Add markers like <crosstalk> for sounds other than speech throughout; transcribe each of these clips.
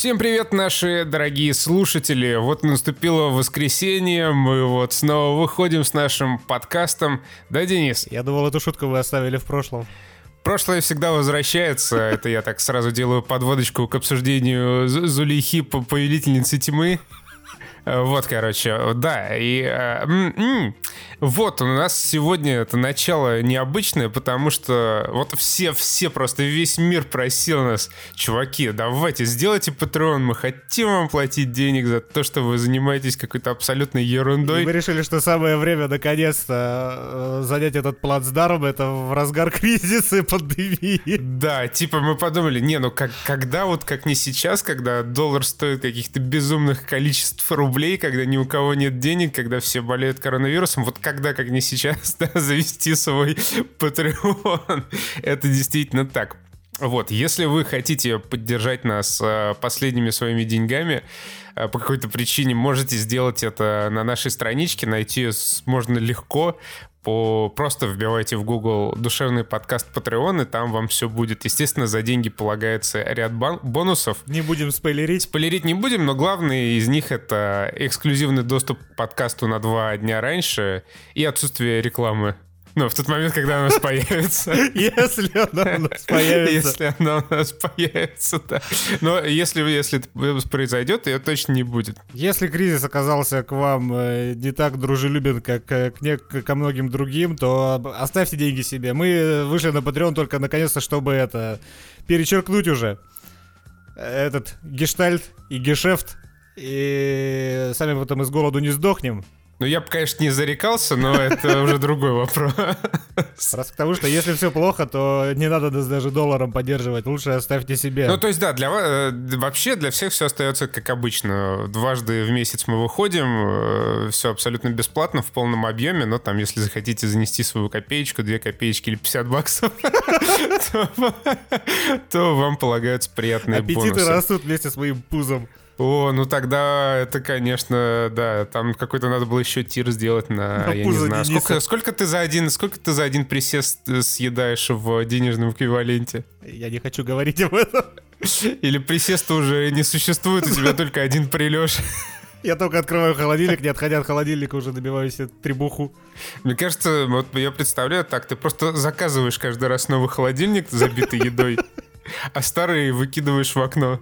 Всем привет, наши дорогие слушатели. Вот наступило воскресенье, мы вот снова выходим с нашим подкастом. Да, Денис? Я думал, эту шутку вы оставили в прошлом. Прошлое всегда возвращается. <laughs> Это я так сразу делаю подводочку к обсуждению Зулейхи, повелительницы тьмы. Э, вот, короче, да, и э, м -м, вот у нас сегодня это начало необычное, потому что вот все, все просто весь мир просил нас, чуваки, давайте сделайте Patreon, мы хотим вам платить денег за то, что вы занимаетесь какой-то абсолютной ерундой. И мы решили, что самое время наконец-то э, занять этот плацдарм, это в разгар <laughs> кризиса и пандемии. Да, типа мы подумали, не, ну как, когда вот как не сейчас, когда доллар стоит каких-то безумных количеств рублей, рублей, когда ни у кого нет денег, когда все болеют коронавирусом, вот когда, как не сейчас, <laughs> да, завести свой Patreon. Это действительно так. Вот, если вы хотите поддержать нас э, последними своими деньгами, э, по какой-то причине можете сделать это на нашей страничке, найти можно легко по просто вбивайте в Google душевный подкаст Patreon, и там вам все будет. Естественно, за деньги полагается ряд бонусов. Не будем спойлерить. Спойлерить не будем, но главный из них это эксклюзивный доступ к подкасту на два дня раньше и отсутствие рекламы. Ну, в тот момент, когда она у нас <laughs> появится. Если она у нас появится. Если она у нас появится, да. Но если, если это произойдет, ее точно не будет. Если кризис оказался к вам э, не так дружелюбен, как э, к не, ко многим другим, то оставьте деньги себе. Мы вышли на Patreon только наконец-то, чтобы это перечеркнуть уже этот гештальт и гешефт. И сами потом из голоду не сдохнем. Ну, я бы, конечно, не зарекался, но это уже другой вопрос. Раз к тому, что если все плохо, то не надо даже долларом поддерживать, лучше оставьте себе. Ну, то есть, да, для э, вообще для всех все остается как обычно. Дважды в месяц мы выходим, э, все абсолютно бесплатно, в полном объеме, но там, если захотите занести свою копеечку, две копеечки или 50 баксов, <laughs> то вам полагаются приятные бонусы. Аппетиты растут вместе с моим пузом. О, ну тогда это, конечно, да, там какой-то надо было еще тир сделать на, на я не знаю, сколько, сколько ты за один, сколько ты за один присест э, съедаешь в денежном эквиваленте? Я не хочу говорить об этом. Или присеста уже не существует, у тебя только один прилеж. Я только открываю холодильник, не отходя от холодильника, уже добиваю себе требуху. Мне кажется, вот я представляю так, ты просто заказываешь каждый раз новый холодильник, забитый едой, а старый выкидываешь в окно.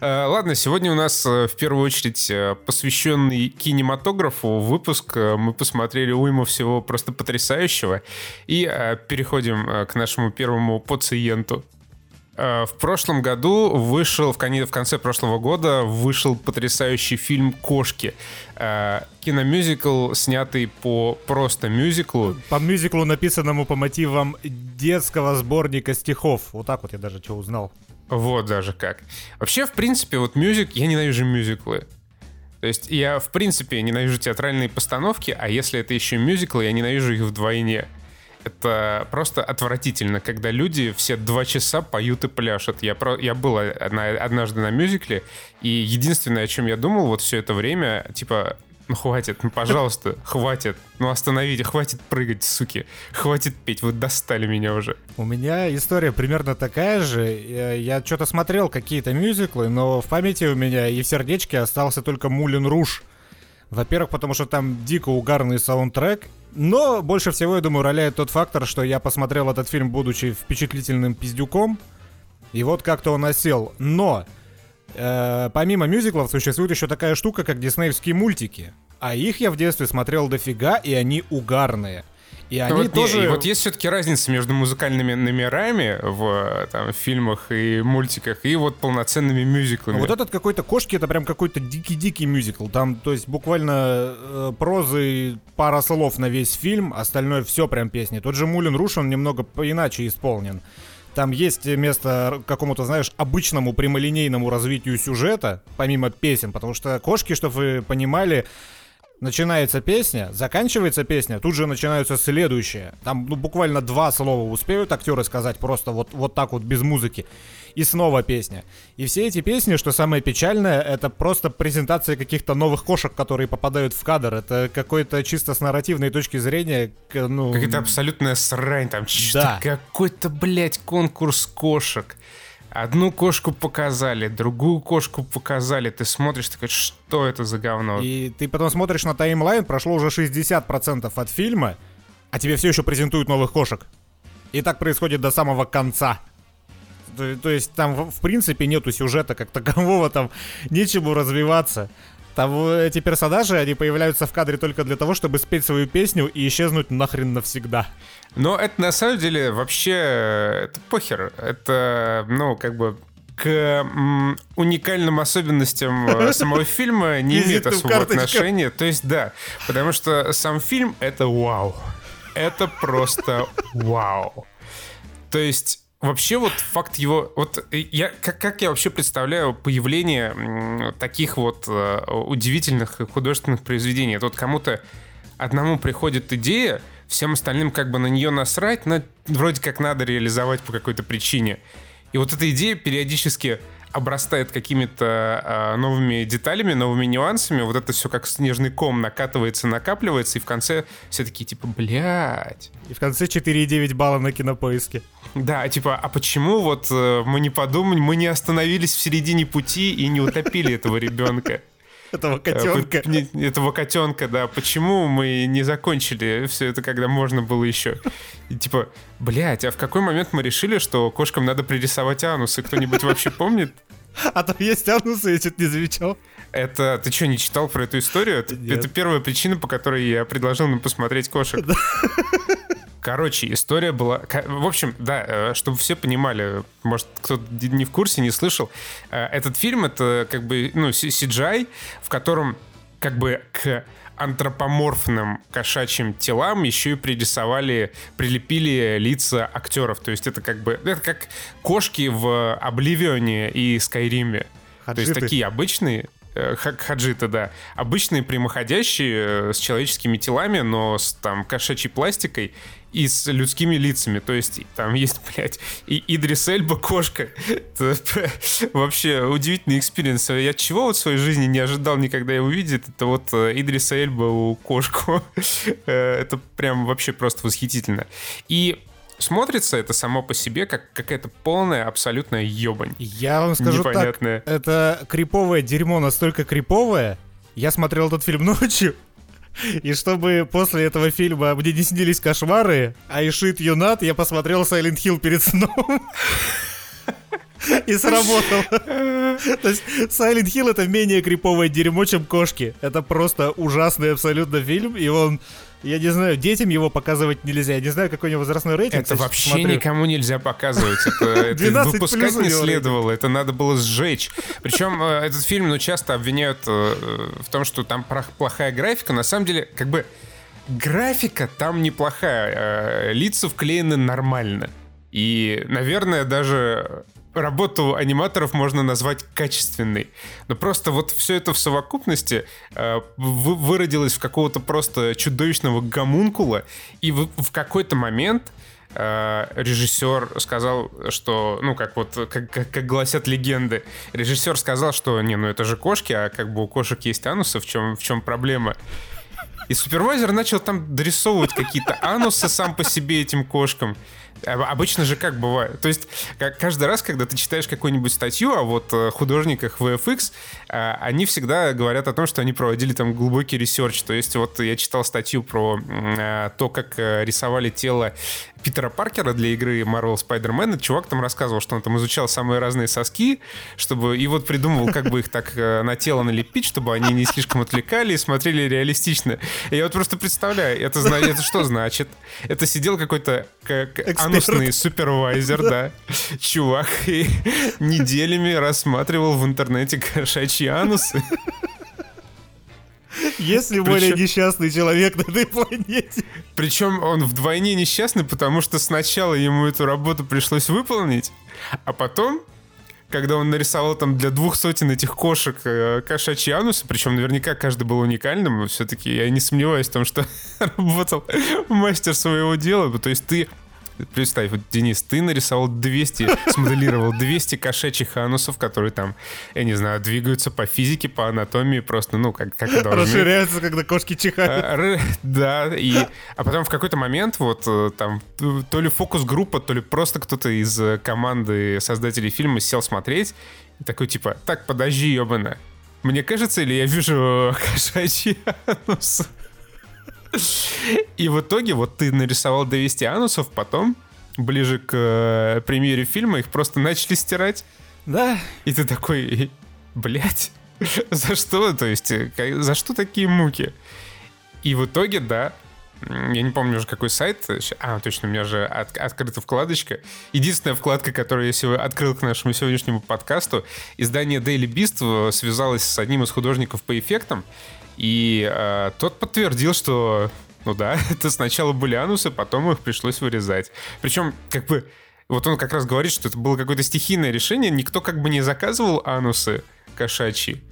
Э, ладно, сегодня у нас э, в первую очередь э, посвященный кинематографу выпуск. Мы посмотрели уйму всего просто потрясающего. И переходим к нашему первому пациенту. В прошлом году вышел, в, конце, прошлого года вышел потрясающий фильм «Кошки». Киномюзикл, снятый по просто мюзиклу. По мюзиклу, написанному по мотивам детского сборника стихов. Вот так вот я даже что узнал. Вот даже как. Вообще, в принципе, вот мюзик, я ненавижу мюзиклы. То есть я, в принципе, ненавижу театральные постановки, а если это еще мюзиклы, я ненавижу их вдвойне. Это просто отвратительно, когда люди все два часа поют и пляшут. Я, про... я был однажды на мюзикле, и единственное, о чем я думал вот все это время, типа, ну хватит, ну пожалуйста, хватит. Ну остановите, хватит прыгать, суки. Хватит петь, вы достали меня уже. У меня история примерно такая же. Я, я что-то смотрел какие-то мюзиклы, но в памяти у меня и в сердечке остался только Мулин Руж. Во-первых, потому что там дико угарный саундтрек, но больше всего, я думаю, роляет тот фактор, что я посмотрел этот фильм, будучи впечатлительным пиздюком, и вот как-то он осел. Но Э, помимо мюзиклов существует еще такая штука, как диснеевские мультики. А их я в детстве смотрел дофига, и они угарные. И они вот, тоже... Не, и вот есть все-таки разница между музыкальными номерами в там, фильмах и мультиках и вот полноценными мюзиклами. Вот этот какой-то кошки, это прям какой-то дикий-дикий мюзикл. Там, то есть, буквально э, прозы, пара слов на весь фильм, остальное все прям песни. Тот же Мулин Руш, он немного иначе исполнен. Там есть место какому-то, знаешь, обычному прямолинейному развитию сюжета, помимо песен, потому что кошки, чтобы вы понимали, начинается песня, заканчивается песня, тут же начинаются следующие. Там ну, буквально два слова успеют актеры сказать просто вот, вот так вот без музыки и снова песня. И все эти песни, что самое печальное, это просто презентация каких-то новых кошек, которые попадают в кадр. Это какой-то чисто с нарративной точки зрения, ну... Какая-то абсолютная срань там. Да. Какой-то, блядь, конкурс кошек. Одну кошку показали, другую кошку показали. Ты смотришь, такой, что это за говно? И ты потом смотришь на таймлайн, прошло уже 60% от фильма, а тебе все еще презентуют новых кошек. И так происходит до самого конца. То, то есть там, в принципе, нету сюжета как такового, там нечему развиваться. Там эти персонажи, они появляются в кадре только для того, чтобы спеть свою песню и исчезнуть нахрен навсегда. Но это на самом деле вообще это похер. Это, ну, как бы к уникальным особенностям э, <laughs> самого фильма не имеет особого отношения. То есть, да, потому что сам фильм — это вау. Это просто вау. То есть Вообще вот факт его... Вот я, как, как я вообще представляю появление таких вот э, удивительных художественных произведений? Это вот кому-то одному приходит идея, всем остальным как бы на нее насрать, но вроде как надо реализовать по какой-то причине. И вот эта идея периодически обрастает какими-то э, новыми деталями, новыми нюансами. Вот это все как снежный ком накатывается, накапливается, и в конце все такие типа, блядь. И в конце 4,9 балла на кинопоиске. Да, типа, а почему вот э, мы не подумали, мы не остановились в середине пути и не утопили этого ребенка? Этого э, котенка. Этого котенка, да. Почему мы не закончили все это, когда можно было еще? И типа, блядь, а в какой момент мы решили, что кошкам надо пририсовать анусы? Кто-нибудь вообще помнит? А там есть анусы, я что-то не замечал. Это ты что, не читал про эту историю? Это, это первая причина, по которой я предложил нам посмотреть кошек. Короче, история была... В общем, да, э, чтобы все понимали, может, кто-то не в курсе, не слышал, э, этот фильм — это как бы, ну, CGI, в котором как бы к антропоморфным кошачьим телам еще и пририсовали, прилепили лица актеров. То есть это как бы... Это как кошки в Обливионе и Скайриме. Хаджиты. То есть такие обычные, э, хаджиты, да. Обычные прямоходящие с человеческими телами, но с там кошачьей пластикой и с людскими лицами. То есть там есть, <laughs> блядь, и Идрис Эльба кошка. Это <laughs> вообще удивительный experience. Я чего вот в своей жизни не ожидал никогда его увидеть, это вот э, Идриса Эльбу кошку. <laughs> Э, это прям вообще просто восхитительно. И смотрится это само по себе как какая-то полная абсолютная ебань. Я вам скажу Непонятная. так, это creepy вое дерьмо настолько creepy вое. Я смотрел этот фильм ночью, <laughs> и чтобы после этого фильма мне не снились кошмары, а и шит юнат, я посмотрел Silent Hill перед сном. <laughs> И сработало. То есть Silent Hill это менее криповое дерьмо, чем кошки. Это просто ужасный абсолютно фильм, и он я не знаю, детям его показывать нельзя. Я не знаю, какой у него возрастной рейтинг. Это вообще смотрю. никому нельзя показывать. Это, <laughs> выпускать не следовало. Это надо было сжечь. Причем э, этот фильм, ну, часто обвиняют э, в том, что там плохая графика. На самом деле, как бы графика там неплохая. Э, лица вклеены нормально. И, наверное, даже работу аниматоров можно назвать качественной. Но просто вот все это в совокупности э, выродилось в какого-то просто чудовищного гомункула, и в, в какой-то момент э, режиссер сказал, что, ну, как вот, как, как, как гласят легенды, режиссер сказал, что, не, ну это же кошки, а как бы у кошек есть анусы, в чем, в чем проблема? И супервайзер начал там дорисовывать какие-то анусы сам по себе этим кошкам. Обычно же как бывает. То есть как, каждый раз, когда ты читаешь какую-нибудь статью о вот э, художниках VFX, э, они всегда говорят о том, что они проводили там глубокий research. То есть вот я читал статью про э, то, как рисовали тело Питера Паркера для игры Marvel Spider-Man. Чувак там рассказывал, что он там изучал самые разные соски, чтобы и вот придумывал, как бы их так на тело налепить, чтобы они не слишком отвлекали и смотрели реалистично. И я вот просто представляю, это, это что значит? Это сидел какой-то анусный супервайзер, да. Чувак и неделями рассматривал в интернете кошачьи анусы. Если более несчастный человек на этой планете. Причем он вдвойне несчастный, потому что сначала ему эту работу пришлось выполнить, а потом когда он нарисовал там для двух сотен этих кошек э, кошачьи анусы, причем наверняка каждый был уникальным, все-таки я не сомневаюсь в том, что <laughs> работал мастер своего дела, то есть ты представь, вот, Денис, ты нарисовал 200, смоделировал 200 кошачьих анусов, которые там, я не знаю, двигаются по физике, по анатомии, просто, ну, как, как и должны. Расширяются, когда кошки чихают. А, Да, и... А потом в какой-то момент вот э, там то ли фокус-группа, то ли просто кто-то из э, команды создателей фильма сел смотреть и такой типа, так, подожди, ебана. Мне кажется, или я вижу кошачий анус? И в итоге вот ты нарисовал 200 анусов, потом, ближе к э, премьере фильма, их просто начали стирать. Да, И ты такой, блядь, <laughs> за что? То есть, э, за что такие муки? И в итоге, да, я не помню уже какой сайт. ща- А, точно, у меня же от- открыта вкладочка. Единственная вкладка, которую я сего- открыл к нашему сегодняшнему подкасту, издание Daily Beast э, связалось с одним из художников по эффектам, и э, тот подтвердил, что, ну да, <laughs> это сначала были анусы, потом их пришлось вырезать. Причем, как бы, вот он как раз говорит, что это было какое-то стихийное решение, никто как бы не заказывал анусы кошачьи.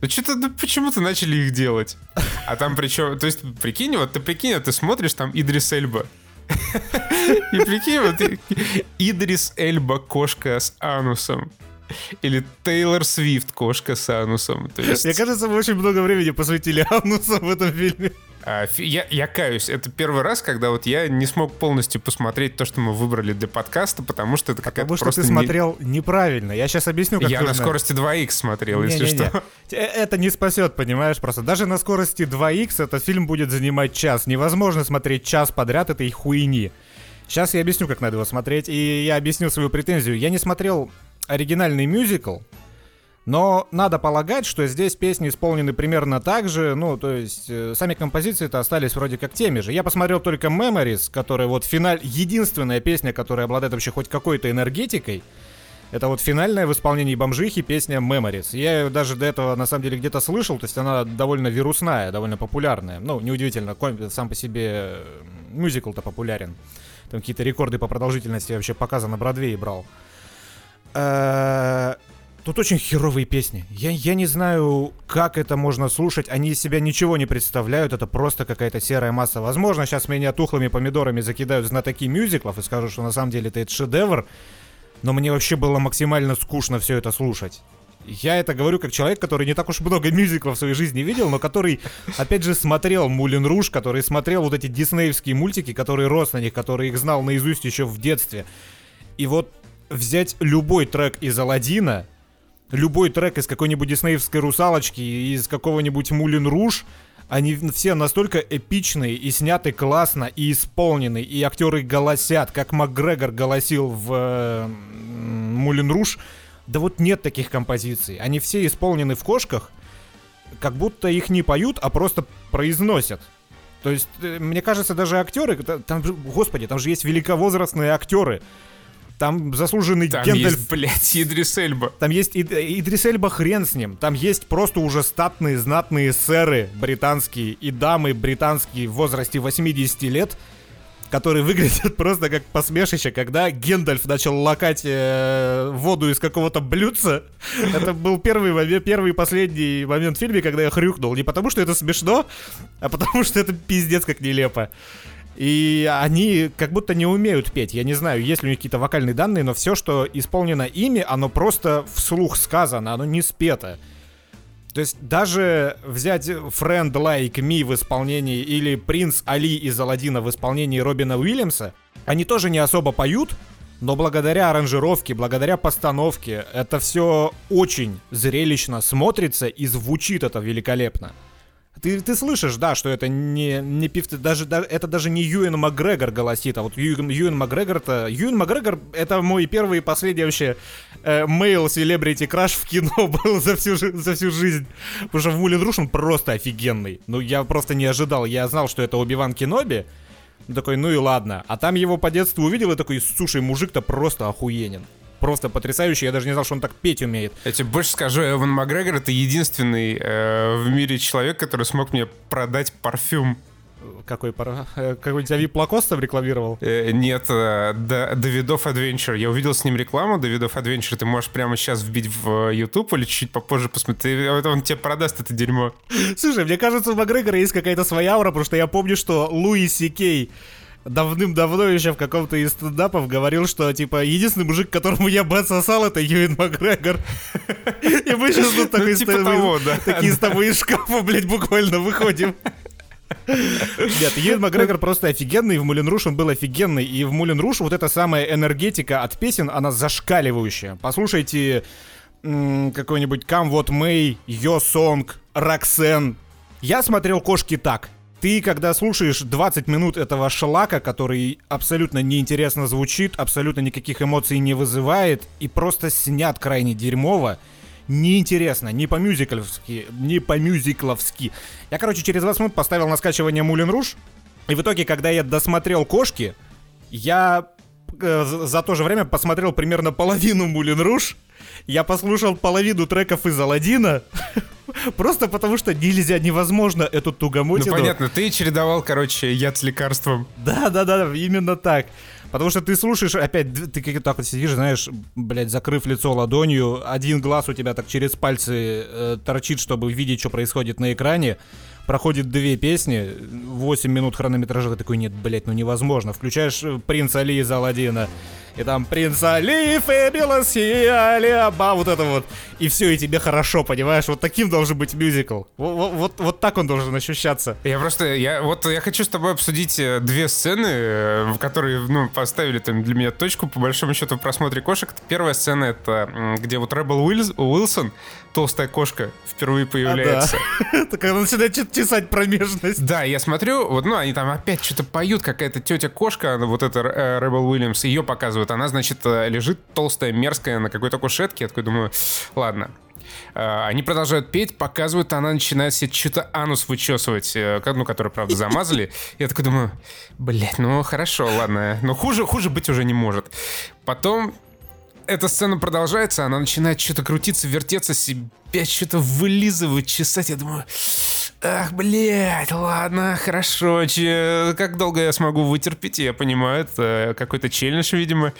Ну что-то ну, почему-то начали их делать. А там причем, то есть, прикинь, вот ты прикинь, вот ты смотришь, там Идрис Эльба. <laughs> И прикинь, вот Идрис Эльба кошка с анусом. Или Тейлор Свифт кошка с анусом. То есть, мне кажется, мы очень много времени посвятили анусам в этом фильме. а, я, я каюсь, это первый раз, когда вот я не смог полностью посмотреть то, что мы выбрали для подкаста, потому что это какая-то Потому что просто ты не- смотрел неправильно. Я сейчас объясню, как Я на нужно. скорости 2х смотрел, если Не-не-не. что. Э, Это не спасет, понимаешь, просто. Даже на скорости 2х этот фильм будет занимать час. Невозможно смотреть час подряд этой хуйни. Сейчас я объясню, как надо его смотреть, и я объясню свою претензию. Я не смотрел оригинальный мюзикл, но надо полагать, что здесь песни исполнены примерно так же, ну, то есть э, сами композиции-то остались вроде как теми же. Я посмотрел только Memories, которая вот финаль... Единственная песня, которая обладает вообще хоть какой-то энергетикой, это вот финальная в исполнении бомжихи песня Memories. Я ее даже до этого на самом деле где-то слышал, то есть она довольно вирусная, довольно популярная. Ну, неудивительно, сам по себе э, мюзикл-то популярен. Там какие-то рекорды по продолжительности вообще показа на Бродвее брал. Э, Тут очень херовые песни. Я, я не знаю, как это можно слушать. Они из себя ничего не представляют. Это просто какая-то серая масса. Возможно, сейчас меня тухлыми помидорами закидают знатоки мюзиклов и скажут, что на самом деле это, это шедевр. Но мне вообще было максимально скучно все это слушать. Я это говорю как человек, который не так уж много мюзиклов в своей жизни видел, но который, опять же, смотрел Мулин Руж, который смотрел вот эти диснеевские мультики, который рос на них, который их знал наизусть еще в детстве. И вот взять любой трек из Алладина, любой трек из какой-нибудь диснеевской русалочки, из какого-нибудь Мулин Руж, они все настолько эпичные и сняты классно, и исполнены, и актеры голосят, как МакГрегор голосил в э, Мулин Руж. Да вот нет таких композиций. Они все исполнены в кошках, как будто их не поют, а просто произносят. То есть, э, мне кажется, даже актеры, та- там, господи, там же есть великовозрастные актеры. Там заслуженный Там Гендальф есть, блядь, Идрис Эльба. там есть Ид- Идрис Эльба хрен с ним. Там есть просто уже статные, знатные сэры британские и дамы британские в возрасте 80 лет, которые выглядят <laughs> просто как посмешище, когда Гендальф начал лакать э, воду из какого-то блюдца. <laughs> Это был первый, первый и последний момент в фильме, когда я хрюкнул. Не потому, что это смешно, а потому, что это пиздец как нелепо. И они как будто не умеют петь. Я не знаю, есть ли у них какие-то вокальные данные, но все, что исполнено ими, оно просто вслух сказано, оно не спето. То есть даже взять Friend Like Me в исполнении или Принц Али из Аладдина в исполнении Робина Уильямса, они тоже не особо поют, но благодаря аранжировке, благодаря постановке, это все очень зрелищно смотрится и звучит это великолепно. Ты, ты слышишь, да, что это не, не певцы, даже, да- это даже не Юэн Макгрегор голосит, а вот Юэн, Юэн Макгрегор-то... Юэн Макгрегор — это мой первый и последний вообще э, мейл селебрити краш в кино <laughs> был за всю, за всю жизнь. Потому что в Мулин Руш он просто офигенный. Ну, я просто не ожидал. Я знал, что это Оби-Ван Кеноби. Ну, Такой, ну и ладно. А там его по детству увидел и такой, слушай, мужик-то просто охуенен. Просто потрясающий. Я даже не знал, что он так петь умеет. Я тебе больше скажу, Эван Макгрегор это единственный э, в мире человек, который смог мне продать парфюм. Какой пара... э, Какой-нибудь Авип Лакоста рекламировал? Э, нет, э, Да- Давидов Adventure. Я увидел с ним рекламу Давидов Adventure. Ты можешь прямо сейчас вбить в э, YouTube или чуть попозже посмотреть. Вот Он тебе продаст это дерьмо. Слушай, мне кажется, у Макгрегора есть какая-то своя аура, потому что я помню, что Луи Си Кей давным-давно еще в каком-то из стендапов говорил, что, типа, единственный мужик, которому я бы отсосал, это Юин Макгрегор. И мы сейчас тут такой типа такие с тобой из шкафа, блядь, буквально выходим. Нет, Юэн Макгрегор просто офигенный, и в Мулен Руш он был офигенный, и в Мулен Руш вот эта самая энергетика от песен, она зашкаливающая. Послушайте какой-нибудь Come What May, Yo Song, Роксен. Я смотрел «Кошки так». Ты, когда слушаешь 20 минут этого шлака, который абсолютно неинтересно звучит, абсолютно никаких эмоций не вызывает, и просто снят крайне дерьмово, неинтересно, не по-мюзикловски, не по-мюзикловски. Я, короче, через 20 минут поставил на скачивание Мулен Руш, и в итоге, когда я досмотрел «Кошки», я за за то же время посмотрел примерно половину Мулен Руш, я послушал половину треков из Алладина, <laughs> просто потому что нельзя, невозможно эту Ну, тугомотину... понятно, ты чередовал, короче, яд с лекарством. Да, да, да, именно так. Потому что ты слушаешь, опять, ты как так вот сидишь, знаешь, блядь, закрыв лицо ладонью, один глаз у тебя так через пальцы э, торчит, чтобы видеть, что происходит на экране. Проходит две песни, 8 минут хронометража, ты такой, нет, блядь, ну невозможно. Включаешь э, «Принц Али» из Алладина, и там «Prince Ali, fabulous he, Ali Ababwa», вот это вот. И все, и тебе хорошо, понимаешь? Вот таким должен быть мюзикл. Во- во- Вот, вот так он должен ощущаться. Я просто, я вот я хочу с тобой обсудить э, две сцены, э, в которые, ну, поставили там для меня точку, по большому счету, в просмотре кошек. Первая сцена это, где вот Ребел Уилс- Уилсон, толстая кошка, впервые появляется. <laughs> Это когда начинает чесать промежность. Да, я смотрю, вот, ну, они там опять что-то поют, какая-то тетя-кошка, вот эта э, Ребел Уильямс, ее показывают, она, значит, э, лежит толстая, мерзкая на какой-то кушетке, я такой думаю, ладно. Э, Они продолжают петь, показывают, она начинает себе что-то анус вычесывать, э, ну, который, правда, замазали. Я такой думаю, блядь, ну, хорошо, ладно, но хуже, хуже быть уже не может. Потом эта сцена продолжается, она начинает что-то крутиться, вертеться, себя что-то вылизывать, чесать. Я думаю, ах, блядь, ладно, хорошо, че, как долго я смогу вытерпеть, я понимаю, это какой-то челлендж, видимо.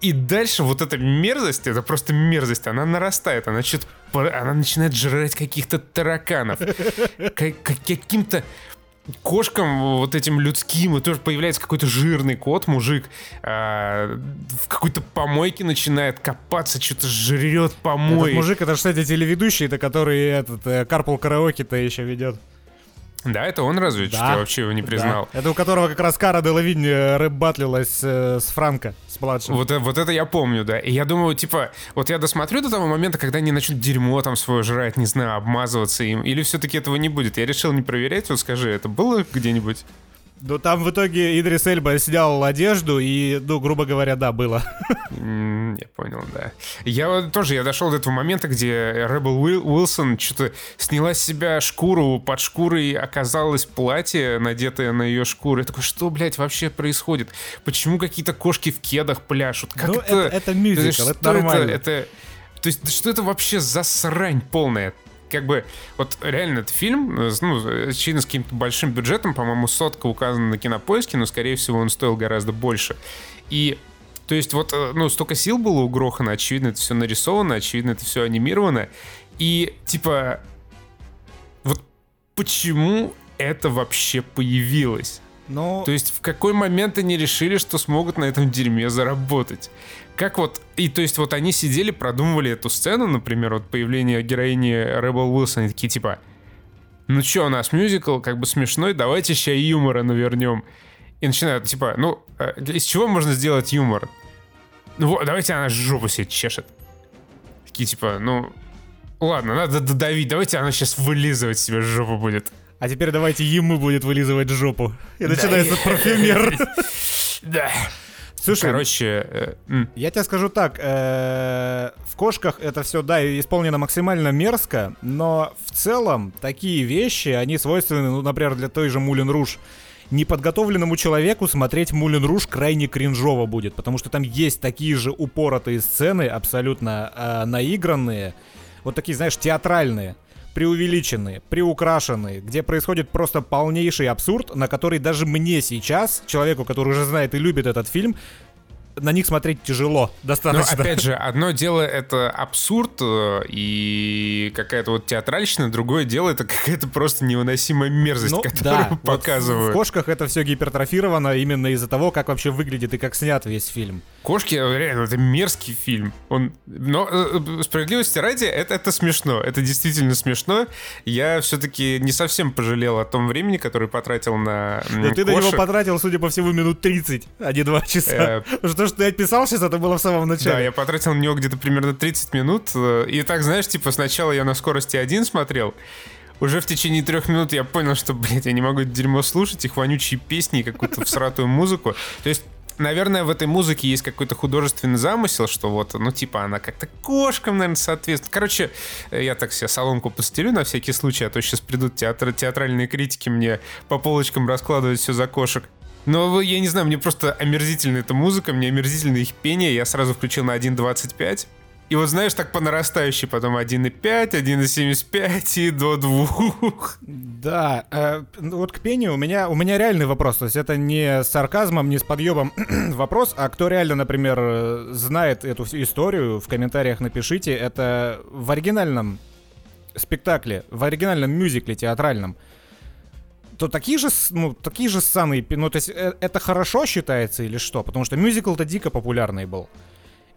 И дальше вот эта мерзость, это просто мерзость, она нарастает, она что-то, она начинает жрать каких-то тараканов, Ка- ка- каким-то кошкам вот этим людским, и тоже появляется какой-то жирный кот, мужик, а, в какой-то помойке начинает копаться, что-то жрет помой. Этот мужик, это, кстати, телеведущий, это который этот э, Карпул караоке-то еще ведет. Да, это он разве? Что я вообще его не признал. Да. Это у которого как раз Кара Делавинь э, рэп-батлилась э, с Франко, с младшим. Вот, э- вот это я помню, да. И я думаю, типа, вот я досмотрю до того момента, когда они начнут дерьмо там свое жрать, не знаю, обмазываться им, или все-таки этого не будет. Я решил не проверять, вот скажи, это было где-нибудь? Ну там в итоге Идрис Эльба снял одежду и, ну, грубо говоря, да, было. Я понял, да. Я тоже, я дошел до этого момента, где Рэббл Уил- Уилсон что-то сняла с себя шкуру, под шкурой оказалось платье, надетое на ее шкуру. Я такой, что, блядь, вообще происходит? Почему какие-то кошки в кедах пляшут? Как Ну, это? это- это мюзикл, это что нормально. Это, то есть, что это вообще за срань полная? Как бы, вот реально этот фильм, э, ну, очевидно, с каким-то большим бюджетом, по-моему, сотка указана на кинопоиске, но, скорее всего, он стоил гораздо больше. И то есть вот, э, ну, столько сил было у Грохана, очевидно, это все нарисовано, очевидно, это все анимировано. И, типа, вот почему это вообще появилось? Ну, То есть в какой момент они решили, что смогут на этом дерьме заработать? Как вот... И то есть вот они сидели, продумывали эту сцену, например, вот появление героини Рэббл Уилсон, они такие типа... Ну чё, у нас мюзикл, как бы смешной, давайте ща юмора навернем. И начинают, типа, ну, э, из чего можно сделать юмор? Ну вот, давайте она жопу себе чешет. Такие типа, ну, ладно, надо додавить, давайте она сейчас вылизывать себе жопу будет. А теперь давайте ему будет вылизывать жопу. И начинается парфюмер. <laughs> Да. Слушай, Короче, э. Я тебе скажу так, э, в кошках это все, да, исполнено максимально мерзко, но в целом такие вещи, они свойственны, ну, например, для той же Мулин Руж. Неподготовленному человеку смотреть Мулин Руж крайне кринжово будет, потому что там есть такие же упоротые сцены, абсолютно э, наигранные, вот такие, знаешь, театральные, преувеличенные, приукрашенные, где происходит просто полнейший абсурд, на который даже мне сейчас, человеку, который уже знает и любит этот фильм, на них смотреть тяжело достаточно. Но, опять же, <laughs> одно дело это абсурд э, и какая-то вот театральщина, другое дело это какая-то просто невыносимая мерзость, ну, которую да, <laughs> показывают. Вот в кошках это все гипертрофировано именно из-за того, как вообще выглядит и как снят весь фильм. Кошки, реально, это мерзкий фильм. Он, но э, справедливости ради, это, это смешно. Это действительно смешно. Я все-таки не совсем пожалел о том времени, которое потратил на Да ты на него потратил, судя по всему, минут 30, а не 2 часа. Э, что ж ты отписал сейчас, это было в самом начале. Да, я потратил на него где-то примерно 30 минут. Э, и так, знаешь, типа сначала я на скорости один смотрел, уже в течение трех минут я понял, что, блядь, я не могу это дерьмо слушать, их вонючие песни, какую-то всратую музыку. То есть наверное, в этой музыке есть какой-то художественный замысел, что вот, ну, типа, она как-то кошкам, наверное, соответствует. Короче, я так себе соломку постелю на всякий случай, а то сейчас придут театр, театральные критики мне по полочкам раскладывать все за кошек. Но я не знаю, мне просто омерзительна эта музыка, мне омерзительно их пение, я сразу включил на 1.25. И вот знаешь, так по нарастающей, потом 1,5, 1,75 и до 2. Да, э, ну вот к пению у меня, у меня реальный вопрос. То есть это не с сарказмом, не с подъемом <clears throat> вопрос, а кто реально, например, знает эту историю, в комментариях напишите. Это в оригинальном спектакле, в оригинальном мюзикле театральном, то такие же, ну, такие же сцены, ну, то есть э, это хорошо считается или что? Потому что мюзикл-то дико популярный был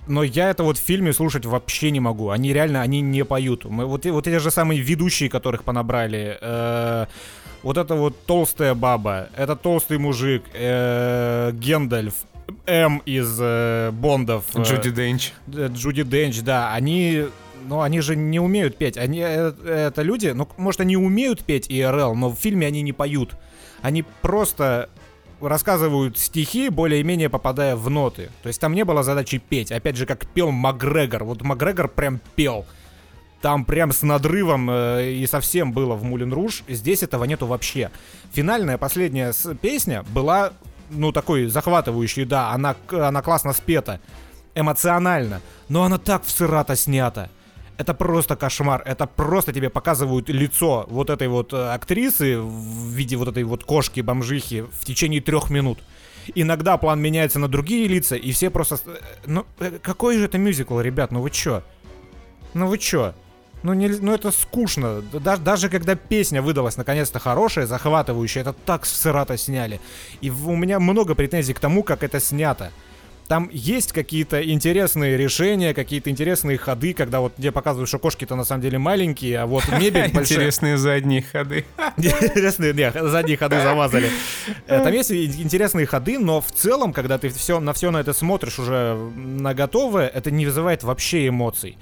но я это вот в фильме слушать вообще не могу. Они реально, они не поют. Мы, вот, вот эти же самые ведущие, которых понабрали. Э, вот это вот толстая баба, это толстый мужик, э, Гендальф, М из э, Бондов. Э, Джуди Денч. Э, Джуди Денч, да. Они ну, они же не умеют петь. Они, э, это люди, ну, может, они умеют петь ИРЛ, но в фильме они не поют. Они просто рассказывают стихи, более-менее попадая в ноты. То есть там не было задачи петь. Опять же, как пел Макгрегор. Вот Макгрегор прям пел. Там прям с надрывом э, и совсем было в Мулин Руж. Здесь этого нету вообще. Финальная последняя песня была, ну, такой захватывающей, да, она, она классно спета, эмоционально, но она так всырато снята это просто кошмар. Это просто тебе показывают лицо вот этой вот э, актрисы в виде вот этой вот кошки-бомжихи в течение трех минут. Иногда план меняется на другие лица, и все просто... Э, ну, э, какой же это мюзикл, ребят? Ну вы чё? Ну вы чё? Ну, не, ну это скучно. Даже, даже когда песня выдалась наконец-то хорошая, захватывающая, это так сырато сняли. И у меня много претензий к тому, как это снято. Там есть какие-то интересные решения, какие-то интересные ходы, когда вот тебе показывают, что кошки-то на самом деле маленькие, а вот <laughs> мебель большая. Интересные задние ходы. <laughs> Интересные, нет, задние ходы замазали. Э, там есть интересные ходы, но в целом, когда ты все, на все на это смотришь уже на готовое, это не вызывает вообще эмоций.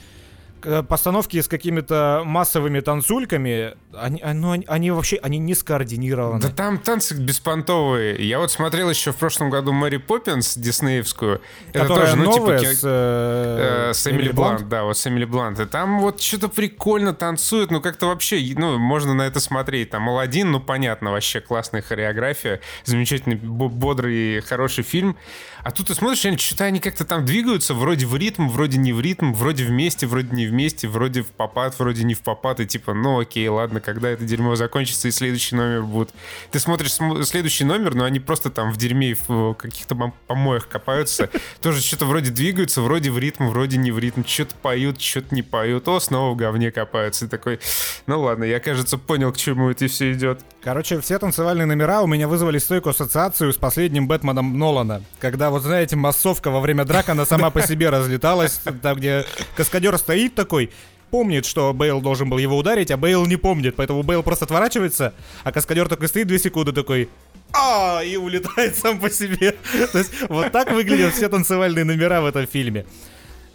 Э, постановки с какими-то массовыми танцульками, они, а, ну, они, они вообще, они не скоординированы. Да там танцы беспонтовые. Я вот смотрел еще в прошлом году Мэри Поппинс диснеевскую. Которая Это тоже, ну, типа, с, э, э, с Эмили Блант. Блант. Да, вот с Эмили Блант. И там вот что-то прикольно танцуют, ну как-то вообще, ну, можно на это смотреть. Там Алладин, ну, понятно, вообще классная хореография, замечательный, бодрый, хороший фильм. А тут ты смотришь, что-то они как-то там двигаются, вроде в ритм, вроде не в ритм, вроде вместе, вроде не вместе, вроде в попад, вроде не в попад, и типа, ну окей, ладно, когда это дерьмо закончится и следующий номер будет. Ты смотришь следующий номер, но они просто там в дерьме в каких-то помоях копаются, <laughs> тоже что-то вроде двигаются, вроде в ритм, вроде не в ритм, что-то поют, что-то не поют, о, снова в говне копаются, и такой, ну ладно, я, кажется, понял, к чему это все идет. Короче, все танцевальные номера у меня вызвали стойкую ассоциацию с последним Бэтменом Нолана, когда вот знаете, массовка во время драк, она сама по себе разлеталась, там, где каскадер стоит такой, помнит, что Бейл должен был его ударить, а Бейл не помнит, поэтому Бейл просто отворачивается, а каскадер такой стоит две секунды такой, а и улетает сам по себе. То есть вот так выглядят все танцевальные номера в этом фильме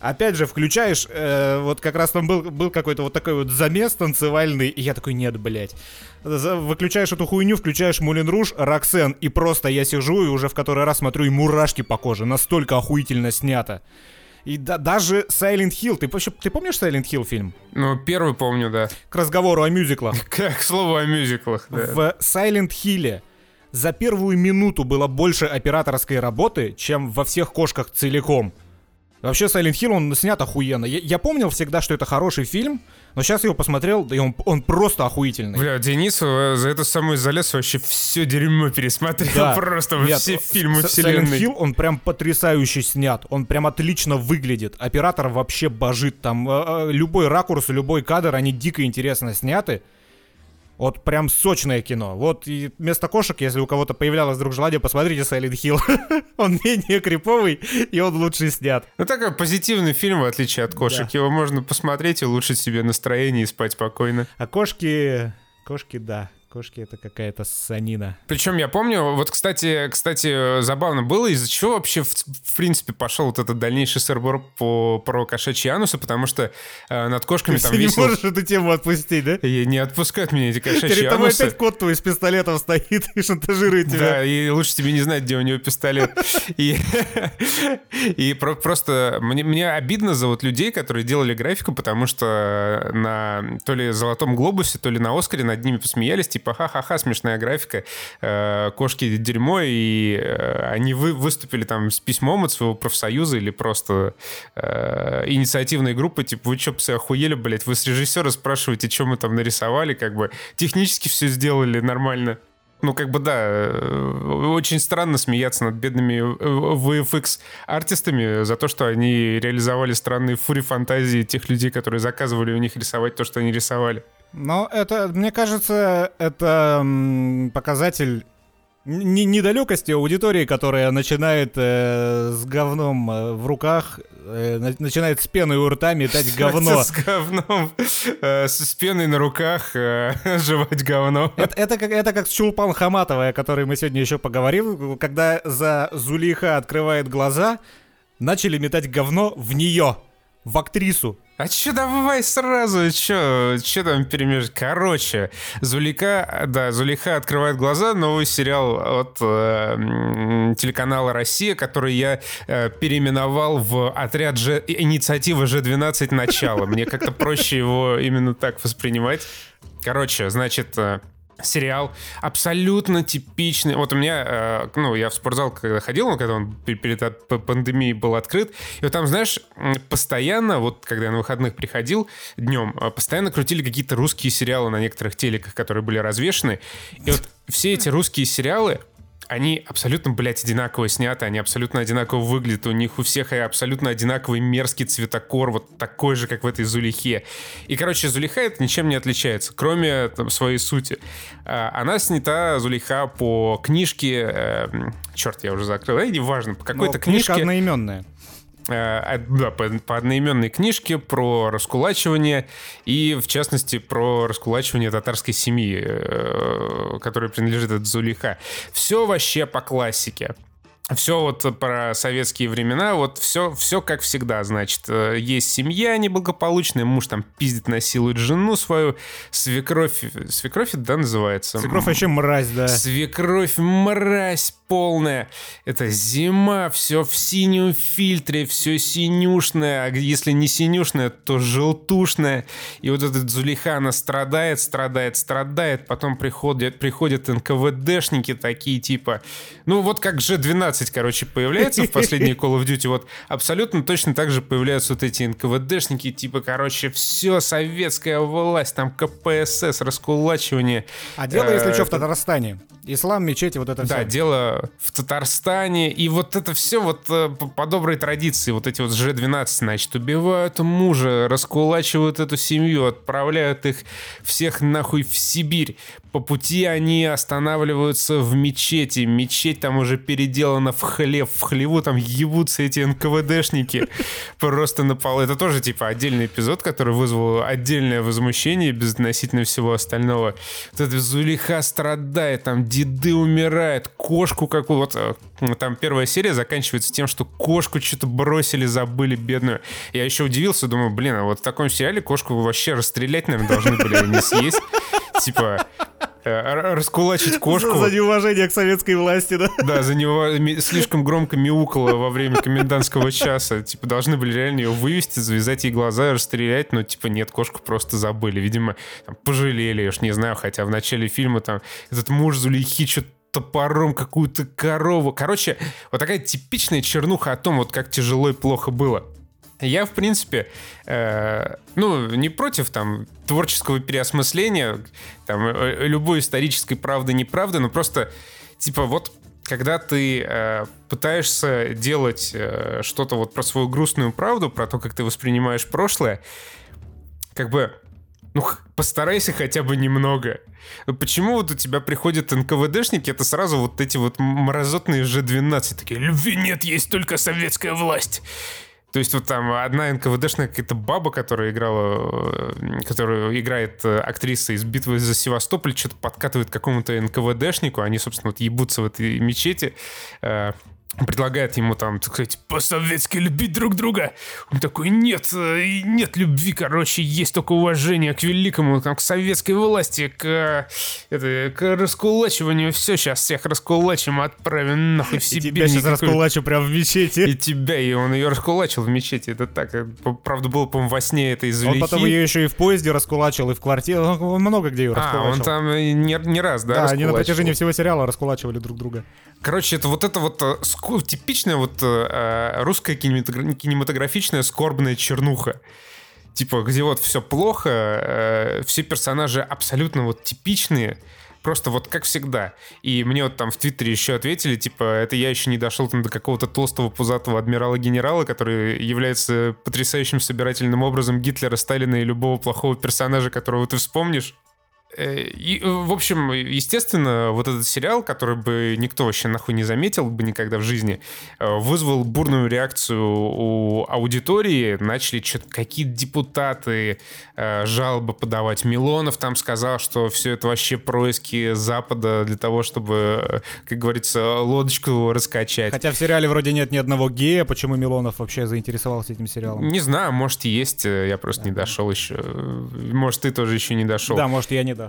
опять же, включаешь, э, вот как раз там был, был какой-то вот такой вот замес танцевальный, и я такой, нет, блядь. Выключаешь эту хуйню, включаешь Мулин Руж, Роксен, и просто я сижу и уже в который раз смотрю, и мурашки по коже, настолько охуительно снято. И да, даже Silent Hill, ты, ты помнишь Silent Hill фильм? Ну, первый помню, да. К разговору о мюзиклах. <laughs> К слову о мюзиклах, да. В Silent Hill за первую минуту было больше операторской работы, чем во всех кошках целиком. Вообще, Silent Hill, он снят охуенно. Я, я помнил всегда, что это хороший фильм, но сейчас его посмотрел, и он, он просто охуительный. Бля, Денис э, за эту самую изоляцию вообще все дерьмо пересмотрел. Да. <laughs> Просто Нет, все фильмы С- Silent вселенной. Hill, он прям потрясающе снят. Он прям отлично выглядит. Оператор вообще божит. Там э, э, любой ракурс, любой кадр, они дико интересно сняты. Вот прям сочное кино. Вот и вместо кошек, если у кого-то появлялось вдруг желание, посмотрите Silent Hill. <laughs> он менее криповый, и он лучше снят. Ну, такой позитивный фильм, в отличие от кошек. Да. Его можно посмотреть, улучшить себе настроение и спать спокойно. А кошки... Кошки, да. Кошки это какая-то санина. Причем я помню, вот, кстати, кстати, забавно было, из-за чего вообще, в, в принципе, пошел вот этот дальнейший сырбор по, про кошачьи анусы, потому что э, над кошками там Ты не можешь эту тему отпустить, да? И не отпускают меня эти кошачьи Перед тобой анусы. опять кот твой с пистолетом стоит <laughs> и шантажирует тебя. Да, и лучше тебе не знать, где у него пистолет. И, и про- просто мне, мне обидно за вот людей, которые делали графику, потому что на то ли Золотом Глобусе, то ли на Оскаре над ними посмеялись, типа ха-ха-ха, смешная графика, э, кошки дерьмо, и э, они вы, выступили там с письмом от своего профсоюза или просто э, инициативной группы, типа, вы что, псы, охуели, блядь, вы с режиссера спрашиваете, что мы там нарисовали, как бы технически все сделали нормально. Ну, как бы, да, очень странно смеяться над бедными VFX-артистами за то, что они реализовали странные фури фантазии тех людей, которые заказывали у них рисовать то, что они рисовали. Но это, мне кажется, это показатель не- недалекости аудитории, которая начинает э, с говном э, в руках, э, на- начинает с пеной у рта метать говно. С говном, э, с с пеной на руках э, <laughs> жевать говно. Это, это, как, это как с Чулпан Хаматовой, о которой мы сегодня еще поговорим, когда за Зулейха открывает глаза, начали метать говно в нее, в актрису. А чё, давай сразу, чё, чё там перемежь? Короче, Зулика, да, Зулиха открывает глаза, новый сериал от э, телеканала «Россия», который я э, переименовал в отряд Ж... инициатива Ж-12 «Начало». Мне как-то проще его именно так воспринимать. Короче, значит, э, сериал абсолютно типичный. Вот у меня, э, ну, я в спортзал когда ходил, ну, когда он пе- перед пандемией был открыт, и вот там, знаешь, постоянно, вот когда я на выходных приходил днем, э, постоянно крутили какие-то русские сериалы на некоторых телеках, которые были развешены. И вот все эти русские сериалы, они абсолютно, блядь, одинаково сняты, они абсолютно одинаково выглядят, у них у всех абсолютно одинаковый мерзкий цветокор, вот такой же, как в этой Зулихе. И, короче, Зулиха это ничем не отличается, кроме там, своей сути. А, Она снята, Зулиха, по книжке, э, черт, я уже закрыл, э, неважно, по какой-то Но книжка книжке. одноименная. Э, да, по, по одноименной книжке про раскулачивание и, в частности, про раскулачивание татарской семьи, э, которой принадлежит этот Зулиха. Все вообще по классике. Все вот про советские времена, вот все, все как всегда, значит. Э, Есть семья неблагополучная, муж там пиздит, насилует жену свою, свекровь, свекровь это, да, называется? Свекровь вообще мразь, да. Свекровь мразь полная. Это зима, все в синем фильтре, все синюшное. А если не синюшное, то желтушное. И вот этот Зулиха, она страдает, страдает, страдает. Потом приходят, приходят НКВДшники такие, типа... Ну, вот как G12, короче, появляется в последней Call of Duty. Вот абсолютно точно так же появляются вот эти НКВДшники, типа, короче, все, советская власть, там КПСС, раскулачивание. А дело, если Э, что, в Татарстане. Ислам, мечети, вот это да, все. дело в Татарстане. И вот это все вот э, по, доброй традиции. Вот эти вот Ж-12, значит, убивают мужа, раскулачивают эту семью, отправляют их всех нахуй в Сибирь. По пути они останавливаются в мечети. Мечеть там уже переделана в хлев. В хлеву там ебутся эти НКВДшники. <laughs> Просто на пол. Это тоже типа отдельный эпизод, который вызвал отдельное возмущение безотносительно всего остального. Вот эта Зулиха страдает, там деды умирают, кошку какую вот э, там первая серия заканчивается тем, что кошку что-то бросили, забыли бедную. Я еще удивился, думаю, блин, а вот в таком сериале кошку вообще расстрелять, наверное, должны были, не съесть. Типа, э, раскулачить кошку. За неуважение к советской власти, да? Да, за него слишком громко мяукало во время комендантского часа. Типа, должны были реально ее вывести, завязать ей глаза, расстрелять, но, типа, нет, кошку просто забыли. Видимо, там, пожалели, я уж не знаю, хотя в начале фильма там этот муж Зулейхи что-то топором какую-то корову. Короче, вот такая типичная чернуха о том, вот как тяжело и плохо было. Я, в принципе, э, ну, не против там творческого переосмысления, там, э, любой исторической правды, неправды, но просто, типа, вот когда ты э, пытаешься делать э, что-то вот про свою грустную правду, про то, как ты воспринимаешь прошлое, как бы, ну, постарайся хотя бы немного. Почему вот у тебя приходят НКВДшники, это сразу вот эти вот мразотные Ж-12, такие, любви нет, есть только советская власть. То есть вот там одна НКВДшная какая-то баба, которая играла, э, которую играет э, актриса из «Битвы за Севастополь», что-то подкатывает какому-то НКВДшнику, они, собственно, вот ебутся в этой мечети, э, предлагает ему там, так сказать, по-советски любить друг друга. Он такой, нет, э, нет любви, короче, есть только уважение к великому, там, к советской власти, к, это, к раскулачиванию. Все, сейчас всех раскулачим, отправим нахуй в Сибирь. И тебя сейчас никакой... раскулачу прям в мечети. И тебя, и он ее раскулачил в мечети. Это так, э, правда, было, по-моему, во сне это из Он потом ее еще и в поезде раскулачил, и в квартире, он много где ее раскулачил. А, он там не, не раз, да, Да, они на протяжении всего сериала раскулачивали друг друга. Короче, это вот это вот э, типичная вот э, русская кинематографичная скорбная чернуха. Типа, где вот все плохо, э, все персонажи абсолютно вот типичные, просто вот как всегда. И мне вот там в Твиттере еще ответили, типа, это я еще не дошел там до какого-то толстого пузатого адмирала-генерала, который является потрясающим собирательным образом Гитлера, Сталина и любого плохого персонажа, которого ты вспомнишь. Э, и, э, в общем, естественно, вот этот сериал, который бы никто вообще нахуй не заметил бы никогда в жизни, э, вызвал бурную реакцию у аудитории. Начали что-то какие-то депутаты жалобы подавать. Милонов там сказал, что все это вообще происки Запада для того, чтобы, как говорится, лодочку раскачать. Хотя в сериале вроде нет ни одного гея. Почему Милонов вообще заинтересовался этим сериалом? Не знаю, может есть. Я просто да. не дошел еще. Может, ты тоже еще не дошел. Да, может, я не дошел.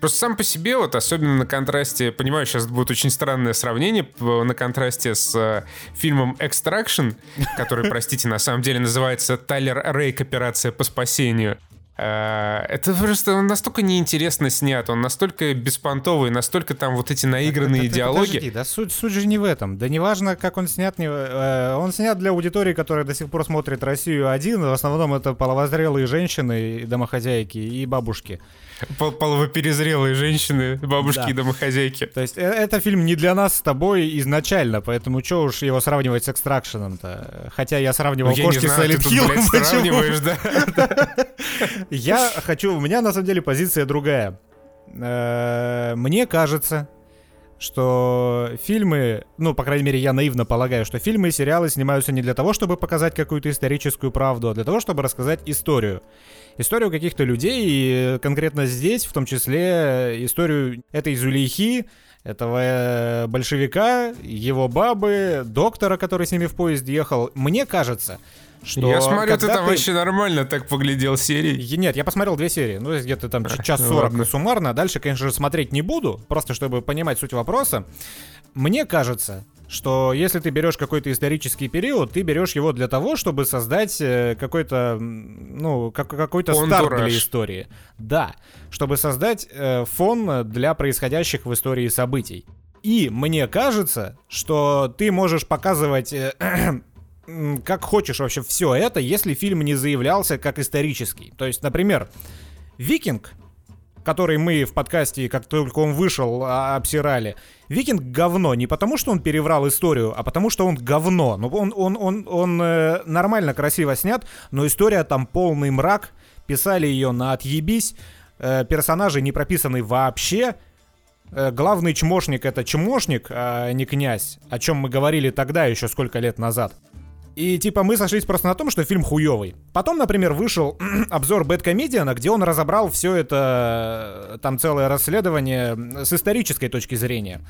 Просто сам по себе, вот особенно на контрасте, понимаю, сейчас будет очень странное сравнение на контрасте с э, фильмом Extraction, <laughs> который, простите, на самом деле называется «Тайлер Рейк. Операция по спасению». Э, это просто он настолько неинтересно снят, он настолько беспонтовый, настолько там вот эти наигранные так, диалоги. Подожди, да суть, суть же не в этом. Да неважно, как он снят, не, э, он снят для аудитории, которая до сих пор смотрит Россию один. В основном это половозрелые женщины, домохозяйки и бабушки. Половоперезрелые женщины, бабушки да. и домохозяйки. То есть э, это фильм не для нас с тобой изначально, поэтому что уж его сравнивать с Экстракшеном-то? Хотя я сравнивал ну, кошки с Silent Hill. сравниваешь, да? <laughs> Я хочу... У меня на самом деле позиция другая. Э, мне кажется, что фильмы, ну, по крайней мере, я наивно полагаю, что фильмы и сериалы снимаются не для того, чтобы показать какую-то историческую правду, а для того, чтобы рассказать историю. Историю каких-то людей, и конкретно здесь, в том числе, историю этой Зулейхи, этого э, большевика, его бабы, доктора, который с ними в поезде ехал. Мне кажется, что я смотрю, ты там ты... вообще нормально так поглядел серии. Нет, я посмотрел две серии. Ну, где-то там а, час сорок ну, суммарно. Дальше, конечно же, смотреть не буду, просто чтобы понимать суть вопроса. Мне кажется, что если ты берешь какой-то исторический период, ты берешь его для того, чтобы создать э, какой-то, ну, как, какой-то старт для истории. Да, чтобы создать э, фон для происходящих в истории событий. И мне кажется, что ты можешь показывать э, <clears throat> как хочешь вообще все это, если фильм не заявлялся как исторический. То есть, например, «Викинг», который мы в подкасте, как только он вышел, а, обсирали. Викинг говно не потому, что он переврал историю, а потому, что он говно. Ну, он, он, он, он э, нормально, красиво снят, но история там полный мрак. Писали ее на отъебись. Э, персонажи не прописаны вообще. Э, главный чмошник это чмошник, а не князь. О чем мы говорили тогда, еще сколько лет назад. И типа мы сошлись просто на том, что фильм хуёвый. Потом, например, вышел <clears throat> обзор Бэткомедиана, где он разобрал все это, там целое расследование с исторической точки зрения.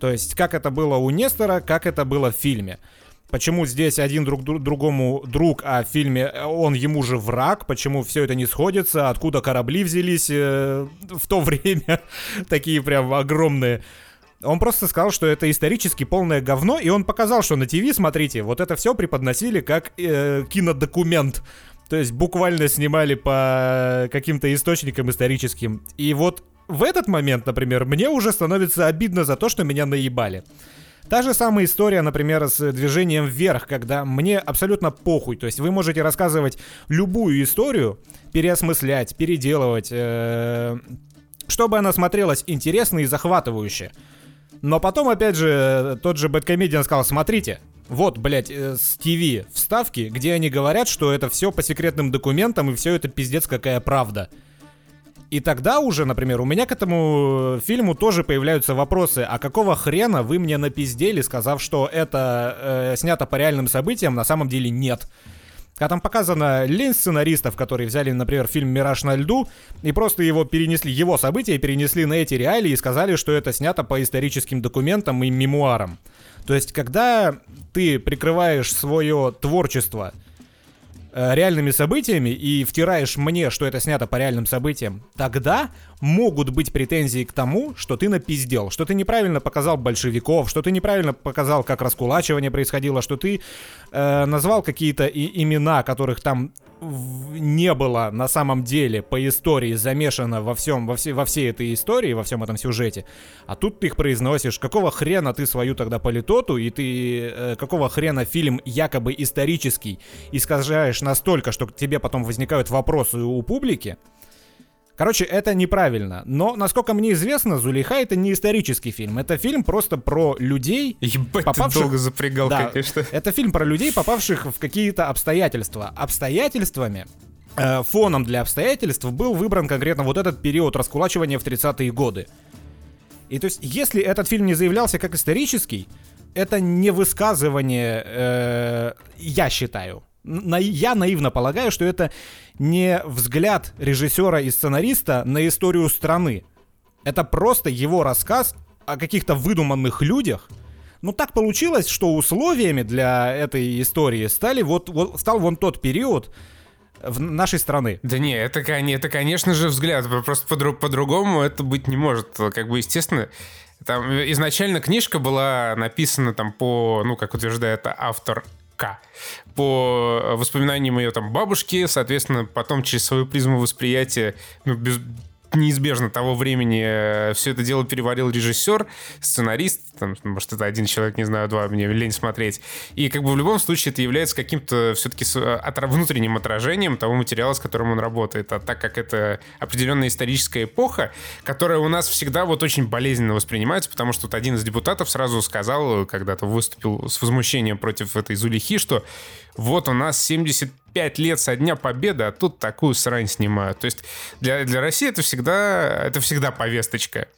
То есть, как это было у Нестора, как это было в фильме. Почему здесь один друг другому друг, а в фильме он ему же враг? Почему все это не сходится? Откуда корабли взялись э, в то <laughs> время? Такие прям огромные. Он просто сказал, что это исторически полное говно, и он показал, что на ТВ, смотрите, вот это все преподносили как э, кинодокумент. То есть буквально снимали по каким-то источникам историческим. И вот в этот момент, например, мне уже становится обидно за то, что меня наебали. Та же самая история, например, с движением вверх, когда мне абсолютно похуй. То есть вы можете рассказывать любую историю, переосмыслять, переделывать, э, чтобы она смотрелась интересно и захватывающе. Но потом, опять же, тот же Бэткомедиан сказал, смотрите, вот, блядь, э, с ТВ вставки, где они говорят, что это все по секретным документам и все это пиздец какая правда. И тогда уже, например, у меня к этому фильму тоже появляются вопросы, а какого хрена вы мне напиздели, сказав, что это э, снято по реальным событиям, на самом деле нет. Когда там показана лень сценаристов, которые взяли, например, фильм «Мираж на льду» и просто его перенесли, его события перенесли на эти реалии и сказали, что это снято по историческим документам и мемуарам. То есть, когда ты прикрываешь свое творчество Э, реальными событиями и втираешь мне, что это снято по реальным событиям, тогда могут быть претензии к тому, что ты напиздел, что ты неправильно показал большевиков, что ты неправильно показал, как раскулачивание происходило, что ты э, назвал какие-то и имена, которых там не было на самом деле по истории замешано во всем, во, все, во всей этой истории, во всем этом сюжете, а тут ты их произносишь, какого хрена ты свою тогда политоту, и ты э, какого хрена фильм якобы исторический искажаешь настолько, что к тебе потом возникают вопросы у публики, Короче, это неправильно. Но, насколько мне известно, Зулейха это не исторический фильм. Это фильм просто про людей, Ебать, попавших... ты долго запрягал, да, конечно. Это фильм про людей, попавших в какие-то обстоятельства. Обстоятельствами э, фоном для обстоятельств был выбран конкретно вот этот период раскулачивания в 30-е годы. И то есть, если этот фильм не заявлялся как исторический, это не высказывание, э, я считаю, на, я наивно полагаю, что это не взгляд режиссера и сценариста на историю страны. Это просто его рассказ о каких-то выдуманных людях. Ну так получилось, что условиями для этой истории стали вот, вот стал вон тот период, в нашей страны. Да не, это, это конечно же взгляд, просто по-другому это быть не может. Как бы, естественно, там изначально книжка была написана там по, ну, как утверждает автор По воспоминаниям ее там бабушки, соответственно, потом через свою призму восприятия, ну, без, неизбежно того времени э, все это дело переварил режиссер, сценарист, там, может, это один человек, не знаю, два, мне лень смотреть. И как бы в любом случае это является каким-то все-таки отра- внутренним отражением того материала, с которым он работает. А так как это определенная историческая эпоха, которая у нас всегда вот очень болезненно воспринимается, потому что вот один из депутатов сразу сказал, когда-то выступил с возмущением против этой Зулихи, что вот у нас 75 лет со дня победы, а тут такую срань снимают. То есть для, для России это всегда, это всегда повесточка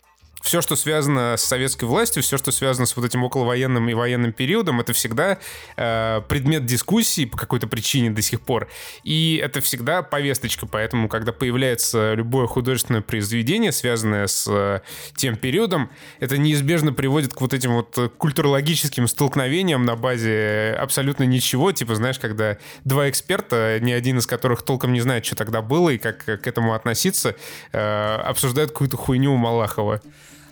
все, что связано с советской властью, все, что связано с вот этим околовоенным и военным периодом, это всегда э, предмет дискуссии по какой-то причине до сих пор. И это всегда повесточка. Поэтому, когда появляется любое художественное произведение, связанное с э, тем периодом, это неизбежно приводит к вот этим вот культурологическим столкновениям на базе абсолютно ничего. Типа, знаешь, когда два эксперта, ни один из которых толком не знает, что тогда было и как к этому относиться, э, обсуждают какую-то хуйню у Малахова.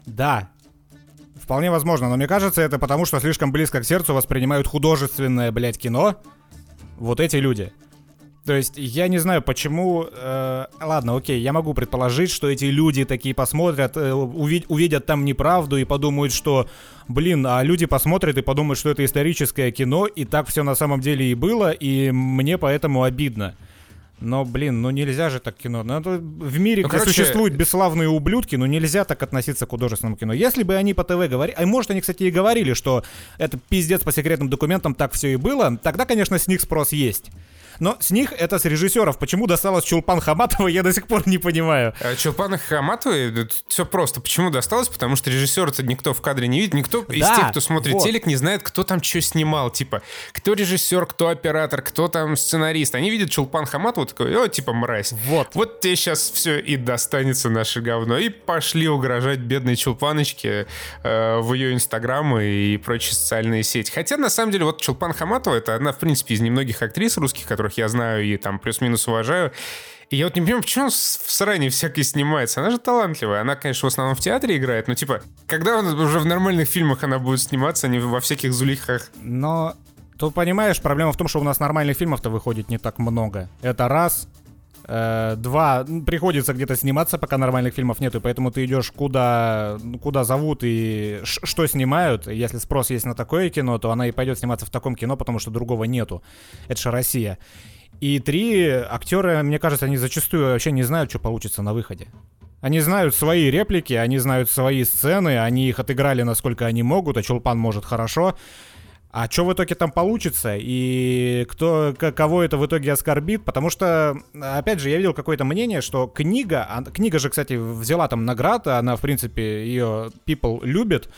Да, вполне возможно, но мне кажется, это потому, что слишком близко к сердцу воспринимают художественное, блядь, кино вот эти люди. То есть я не знаю, почему... Э, ладно, окей, я могу предположить, что эти люди такие посмотрят, э, увид, увидят там неправду и подумают, что, блин, а люди посмотрят и подумают, что это историческое кино, и так все на самом деле и было, и мне поэтому обидно. Но, блин, ну нельзя же так кино. Ну, в мире, ну, где короче... существуют бесславные ублюдки, ну нельзя так относиться к художественному кино. Если бы они по ТВ говорили, а может они, кстати, и говорили, что это пиздец по секретным документам, так все и было, тогда, конечно, с них спрос есть. Но с них это с режиссеров. Почему досталось Чулпан Хаматова, я до сих пор не понимаю. А Чулпан Хаматовой все просто. Почему досталось? Потому что режиссер-то никто в кадре не видит. Никто да, из тех, кто смотрит вот. телек, не знает, кто там что снимал. Типа, кто режиссер, кто оператор, кто там сценарист. Они видят Чулпан Хаматову, такой, о, типа, мразь. Вот. Вот тебе сейчас все и достанется наше говно. И пошли угрожать бедной Чулпаночке э, в ее инстаграмы и прочие социальные сети. Хотя, на самом деле, вот Чулпан Хаматова, это одна, в принципе, из немногих актрис русских, которые которых я знаю и там плюс-минус уважаю. И я вот не понимаю, почему он в сране всякой снимается. Она же талантливая. Она, конечно, в основном в театре играет, но типа, когда он уже в нормальных фильмах она будет сниматься, а не во всяких зулихах. Но Тут, понимаешь, проблема в том, что у нас нормальных фильмов-то выходит не так много. Это раз. Э, два, приходится где-то сниматься, пока нормальных фильмов нету, поэтому ты идешь куда, куда зовут и что снимают. Если спрос есть на такое кино, то она и пойдет сниматься в таком кино, потому что другого нету. Это же Россия. И три, актеры, мне кажется, они зачастую вообще не знают, что получится на выходе. Они знают свои реплики, они знают свои сцены, они их отыграли насколько они могут, а Чулпан может хорошо. А что в итоге там получится и кто, кого это в итоге оскорбит? Потому что, опять же, я видел какое-то мнение, что книга, а, книга же, кстати, взяла там награды, она, в принципе, ее people любит,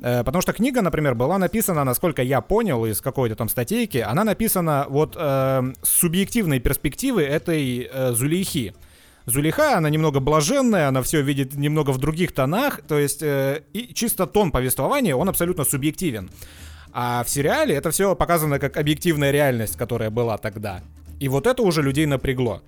э, Потому что книга, например, была написана, насколько я понял из какой-то там статейки, она написана вот э, с субъективной перспективы этой э, Зулейхи. Зулейха, она немного блаженная, она все видит немного в других тонах, то есть э, и чисто тон повествования, он абсолютно субъективен. А в сериале это все показано как объективная реальность, которая была тогда. И вот это уже людей напрягло.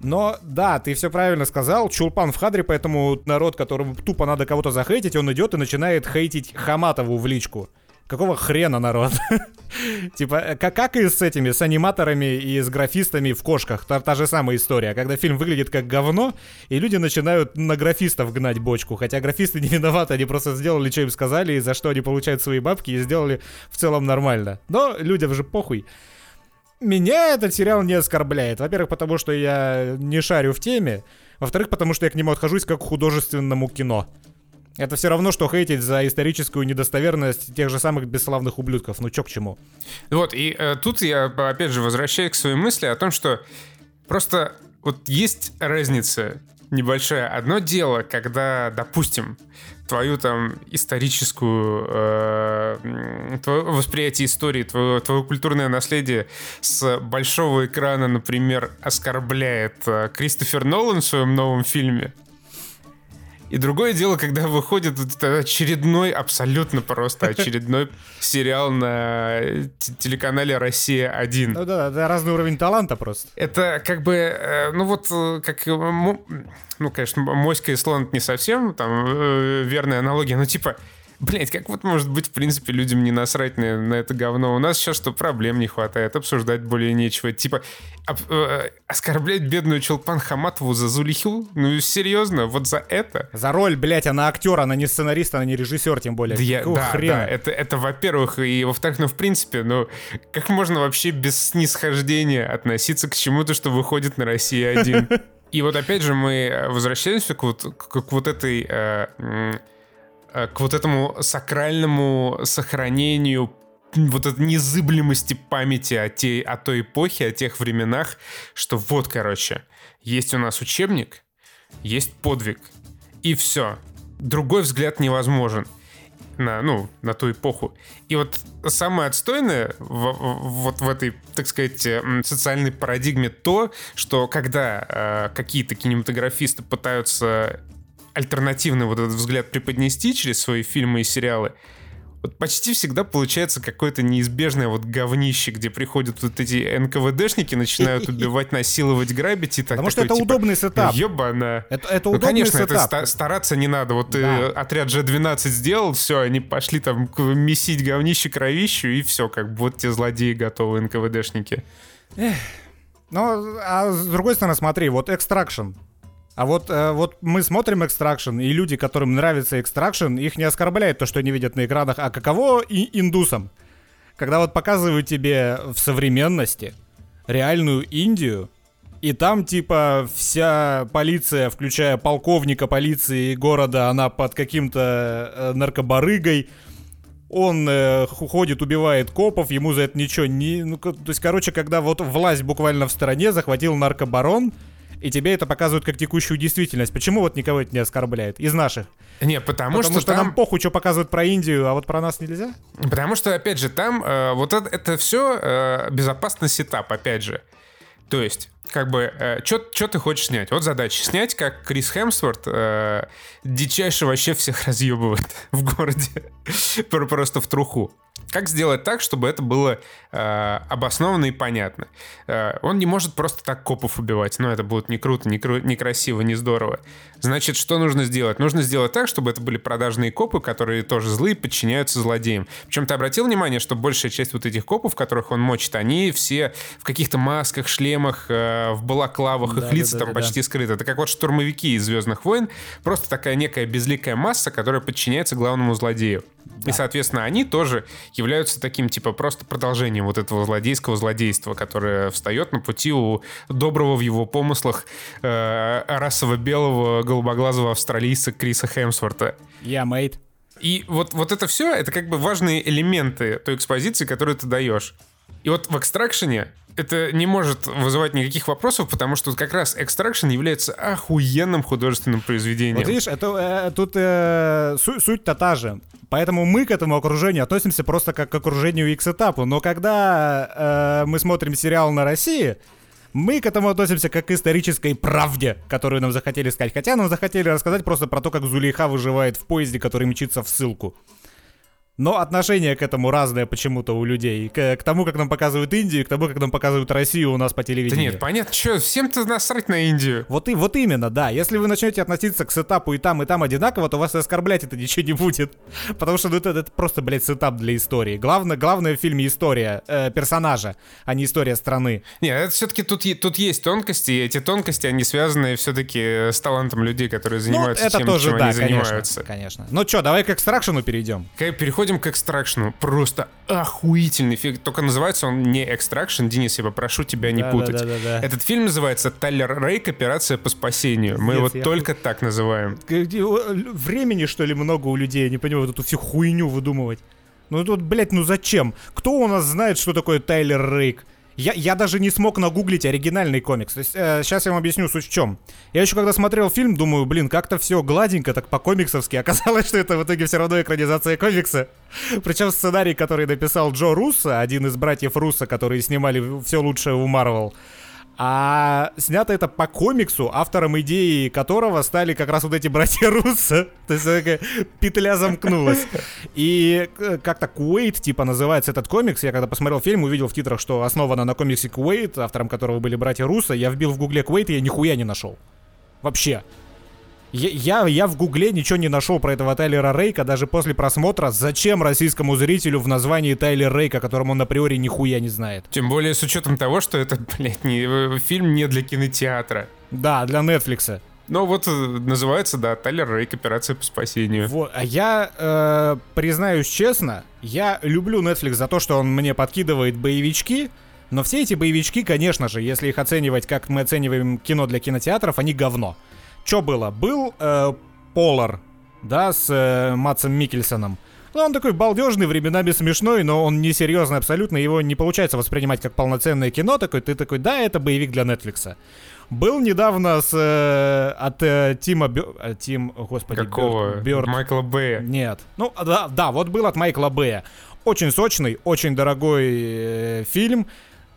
Но да, ты все правильно сказал, Чулпан в кадре, поэтому народ, которому тупо надо кого-то захейтить, он идет и начинает хейтить Хаматову в личку. Какого хрена, народ? <laughs> типа, э, как, как и с этими, с аниматорами и с графистами в кошках. Та, та же самая история. Когда фильм выглядит как говно, и люди начинают на графистов гнать бочку. Хотя графисты <laughs> не виноваты, они просто сделали, что им сказали, и за что они получают свои бабки, и сделали в целом нормально. Но людям же похуй. Меня этот сериал не оскорбляет. Во-первых, потому что я не шарю в теме. Во-вторых, потому что я к нему отношусь как к художественному кино. Это все равно, что хейтить за историческую недостоверность тех же самых бесславных ублюдков. Ну чё к чему? Вот, и э, тут я, опять же, возвращаюсь к своей мысли о том, что просто вот есть разница небольшая. Одно дело, когда, допустим, твою там историческую э, твое восприятие истории, твое, твое культурное наследие с большого экрана, например, оскорбляет э, Кристофер Нолан в своем новом фильме. И другое дело, когда выходит очередной, абсолютно просто <laughs> очередной сериал на телеканале «Россия-1». Ну да, это разный уровень таланта просто. Это как бы, э, ну вот, э, как, э, ну, конечно, моська и слон не совсем там верная аналогия, но типа, Блять, как вот может быть, в принципе, людям не насрать на, на это говно? У нас сейчас что, проблем не хватает, обсуждать более нечего. Типа, об, э, оскорблять бедную Челпан Хаматову за Зулиху? Ну, серьезно, вот за это? За роль, блять, она актер, она не сценарист, она не режиссер, тем более. Да, я, да, хрена? да, это, это во-первых, и во-вторых, ну, в принципе, ну, как можно вообще без снисхождения относиться к чему-то, что выходит на России один? <laughs> И вот опять же мы возвращаемся к вот, к, к вот этой... Э, Э, к вот этому сакральному сохранению вот этой незыблемости памяти о, те, о той эпохе, о тех временах, что вот, короче, есть у нас учебник, есть подвиг, и все. Другой взгляд невозможен на, ну, на ту эпоху. И вот самое отстойное в, вот в этой, так сказать, социальной парадигме то, что когда э, какие-то кинематографисты пытаются альтернативный вот этот взгляд преподнести через свои фильмы и сериалы, вот почти всегда получается какое-то неизбежное вот говнище, где приходят вот эти НКВДшники, начинают <laughs> убивать, насиловать, грабить и так. Потому что это типа, удобный setup. Ебана. Это, это ну, удобный конечно, setup. это стараться не надо. Вот да. ты отряд G12 сделал, все, они пошли там месить говнище кровищу, и все, как бы вот те злодеи готовы, НКВДшники. Эх. Ну, а с другой стороны, смотри, вот Extraction. А вот, э, вот мы смотрим экстракшн, и люди, которым нравится экстракшн, их не оскорбляет то, что они видят на экранах, а каково и индусам? Когда вот показывают тебе в современности реальную Индию, и там, типа, вся полиция, включая полковника полиции города, она под каким-то э, наркобарыгой. Он э, ходит, убивает копов, ему за это ничего не... Ну, то есть, короче, когда вот власть буквально в стране захватил наркобарон, и тебе это показывают как текущую действительность. Почему вот никого это не оскорбляет? Из наших. Не, потому, потому что, что там... нам похуй, что показывают про Индию, а вот про нас нельзя? Потому что, опять же, там э, вот это, это все э, безопасный сетап, опять же. То есть, как бы, э, что ты хочешь снять? Вот задача. Снять, как Крис Хемсворт э, дичайше вообще всех <laughs> разъебывает в городе. Просто в труху. Как сделать так, чтобы это было э, обоснованно и понятно? Э, он не может просто так копов убивать, но это будет не круто, не, кру- не красиво, не здорово. Значит, что нужно сделать? Нужно сделать так, чтобы это были продажные копы, которые тоже злые, подчиняются злодеям. Причем ты обратил внимание, что большая часть вот этих копов, которых он мочит, они все в каких-то масках, шлемах, э, в балаклавах, Да, их лица да, там да, да, почти скрыты. Это как вот штурмовики из «Звездных войн», просто такая некая безликая масса, которая подчиняется главному злодею. И, соответственно, они тоже являются таким, типа, просто продолжением вот этого злодейского злодейства, которое встает на пути у доброго в его помыслах э, расово-белого голубоглазого австралийца Криса Хемсворта. Я, мейт. И вот, вот это все, это как бы важные элементы той экспозиции, которую ты даешь. И вот в экстракшене это не может вызывать никаких вопросов, потому что как раз экстракшн является охуенным художественным произведением. Вот видишь, это, э, тут э, су- суть-то та же. Поэтому мы к этому окружению относимся просто как к окружению X-этапу. Но когда э, мы смотрим сериал на России, мы к этому относимся как к исторической правде, которую нам захотели сказать. Хотя нам захотели рассказать просто про то, как Зулейха выживает в поезде, который мчится в ссылку. Но отношение к этому разное почему-то у людей. К, к тому, как нам показывают Индию, к тому, как нам показывают Россию у нас по Да телевидению. нет, понятно, что, всем-то насрать на Индию. Вот, и, вот именно, да. Если вы начнете относиться к сетапу и там, и там одинаково, то вас и оскорблять это ничего не будет. <laughs> Потому что ну, это, это просто, блядь, сетап для истории. Главное, главное в фильме история э, персонажа, а не история страны. Нет, это все-таки тут, тут есть тонкости, и эти тонкости, они связаны все-таки с талантом людей, которые занимаются ну, это тем, тоже, чем да, они конечно, занимаются. конечно. Ну что, давай к экстракшену перейдем. К- Переходим к экстракшну. Просто охуительный фильм. Только называется он не экстракшн. Денис, я попрошу тебя не Да, путать. да, да, да, да. Этот фильм называется Тайлер Рейк Операция по спасению. Мы Пиздец, его я только так называем. Времени, что ли, много у людей, я не понимаю, вот эту всю хуйню выдумывать. Ну тут, блядь, ну зачем? Кто у нас знает, что такое Тайлер Рейк? Я, я даже не смог нагуглить оригинальный комикс. То есть, сейчас я вам объясню суть в чем. Я еще когда смотрел фильм, думаю, блин, как-то все гладенько, так по-комиксовски. <laughs> Оказалось, что это в итоге все равно экранизация комикса. Причем сценарий, который написал Джо Руссо, один из братьев Руссо, которые снимали все лучшее у Марвел. А снято это по комиксу, автором идеи которого стали как раз вот эти братья Руссо. <laughs> То есть такая петля замкнулась. И э, как-то Куэйт, типа, называется этот комикс. Я когда посмотрел фильм, увидел в титрах, что основано на комиксе Куэйт, автором которого были братья Руссо. Я вбил в гугле Куэйт, и я нихуя не нашел. Вообще. Я, я, я в гугле ничего не нашел про этого Тайлера Рейка даже после просмотра. Зачем российскому зрителю в названии Тайлер Рейк, о котором он априори нихуя не знает? Тем более с учетом того, что это, <laughs> блядь, не, э, фильм не для кинотеатра. Да, для Нетфликса. Но вот э, называется, да, Тайлер Рейк Операция по спасению. Вот, а я э, признаюсь честно, я люблю Netflix за то, что он мне подкидывает боевички, но все эти боевички, конечно же, если их оценивать, как мы оцениваем кино для кинотеатров, они говно. Что было? Был э, Полар, да, с э, Матсом Микельсоном. Ну, он такой балдежный, временами смешной, но он несерьезный абсолютно, его не получается воспринимать как полноценное кино, такой, ты такой, да, это боевик для Нетфликса. Был недавно с, э, от э, Тима Бё... э, Тим, господи, Какого? Бёрд. Майкла Бэя. Нет. Ну, да, да, вот был от Майкла Бэя. Очень сочный, очень дорогой э, фильм.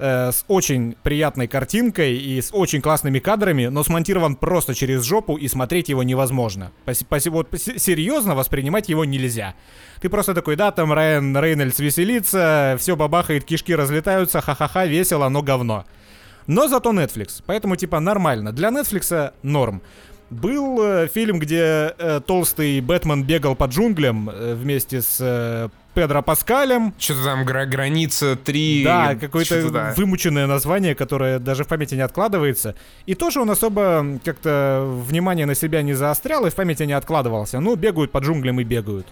Э, с очень приятной картинкой и с очень классными кадрами, но смонтирован просто через жопу и смотреть его невозможно. Вот серьезно воспринимать его нельзя. Ты просто такой, да, там Райан Рейнольдс веселится, все бабахает, кишки разлетаются, ха-ха-ха, весело, но говно. Но зато Netflix, поэтому типа нормально. Для Netflix норм. Был э, фильм, где э, толстый Бэтмен бегал по джунглям э, вместе с э, Педро Паскалем. Что-то там гра- граница 3. Да, какое-то да. вымученное название, которое даже в памяти не откладывается. И тоже он особо как-то внимание на себя не заострял и в памяти не откладывался. Ну, бегают по джунглям и бегают.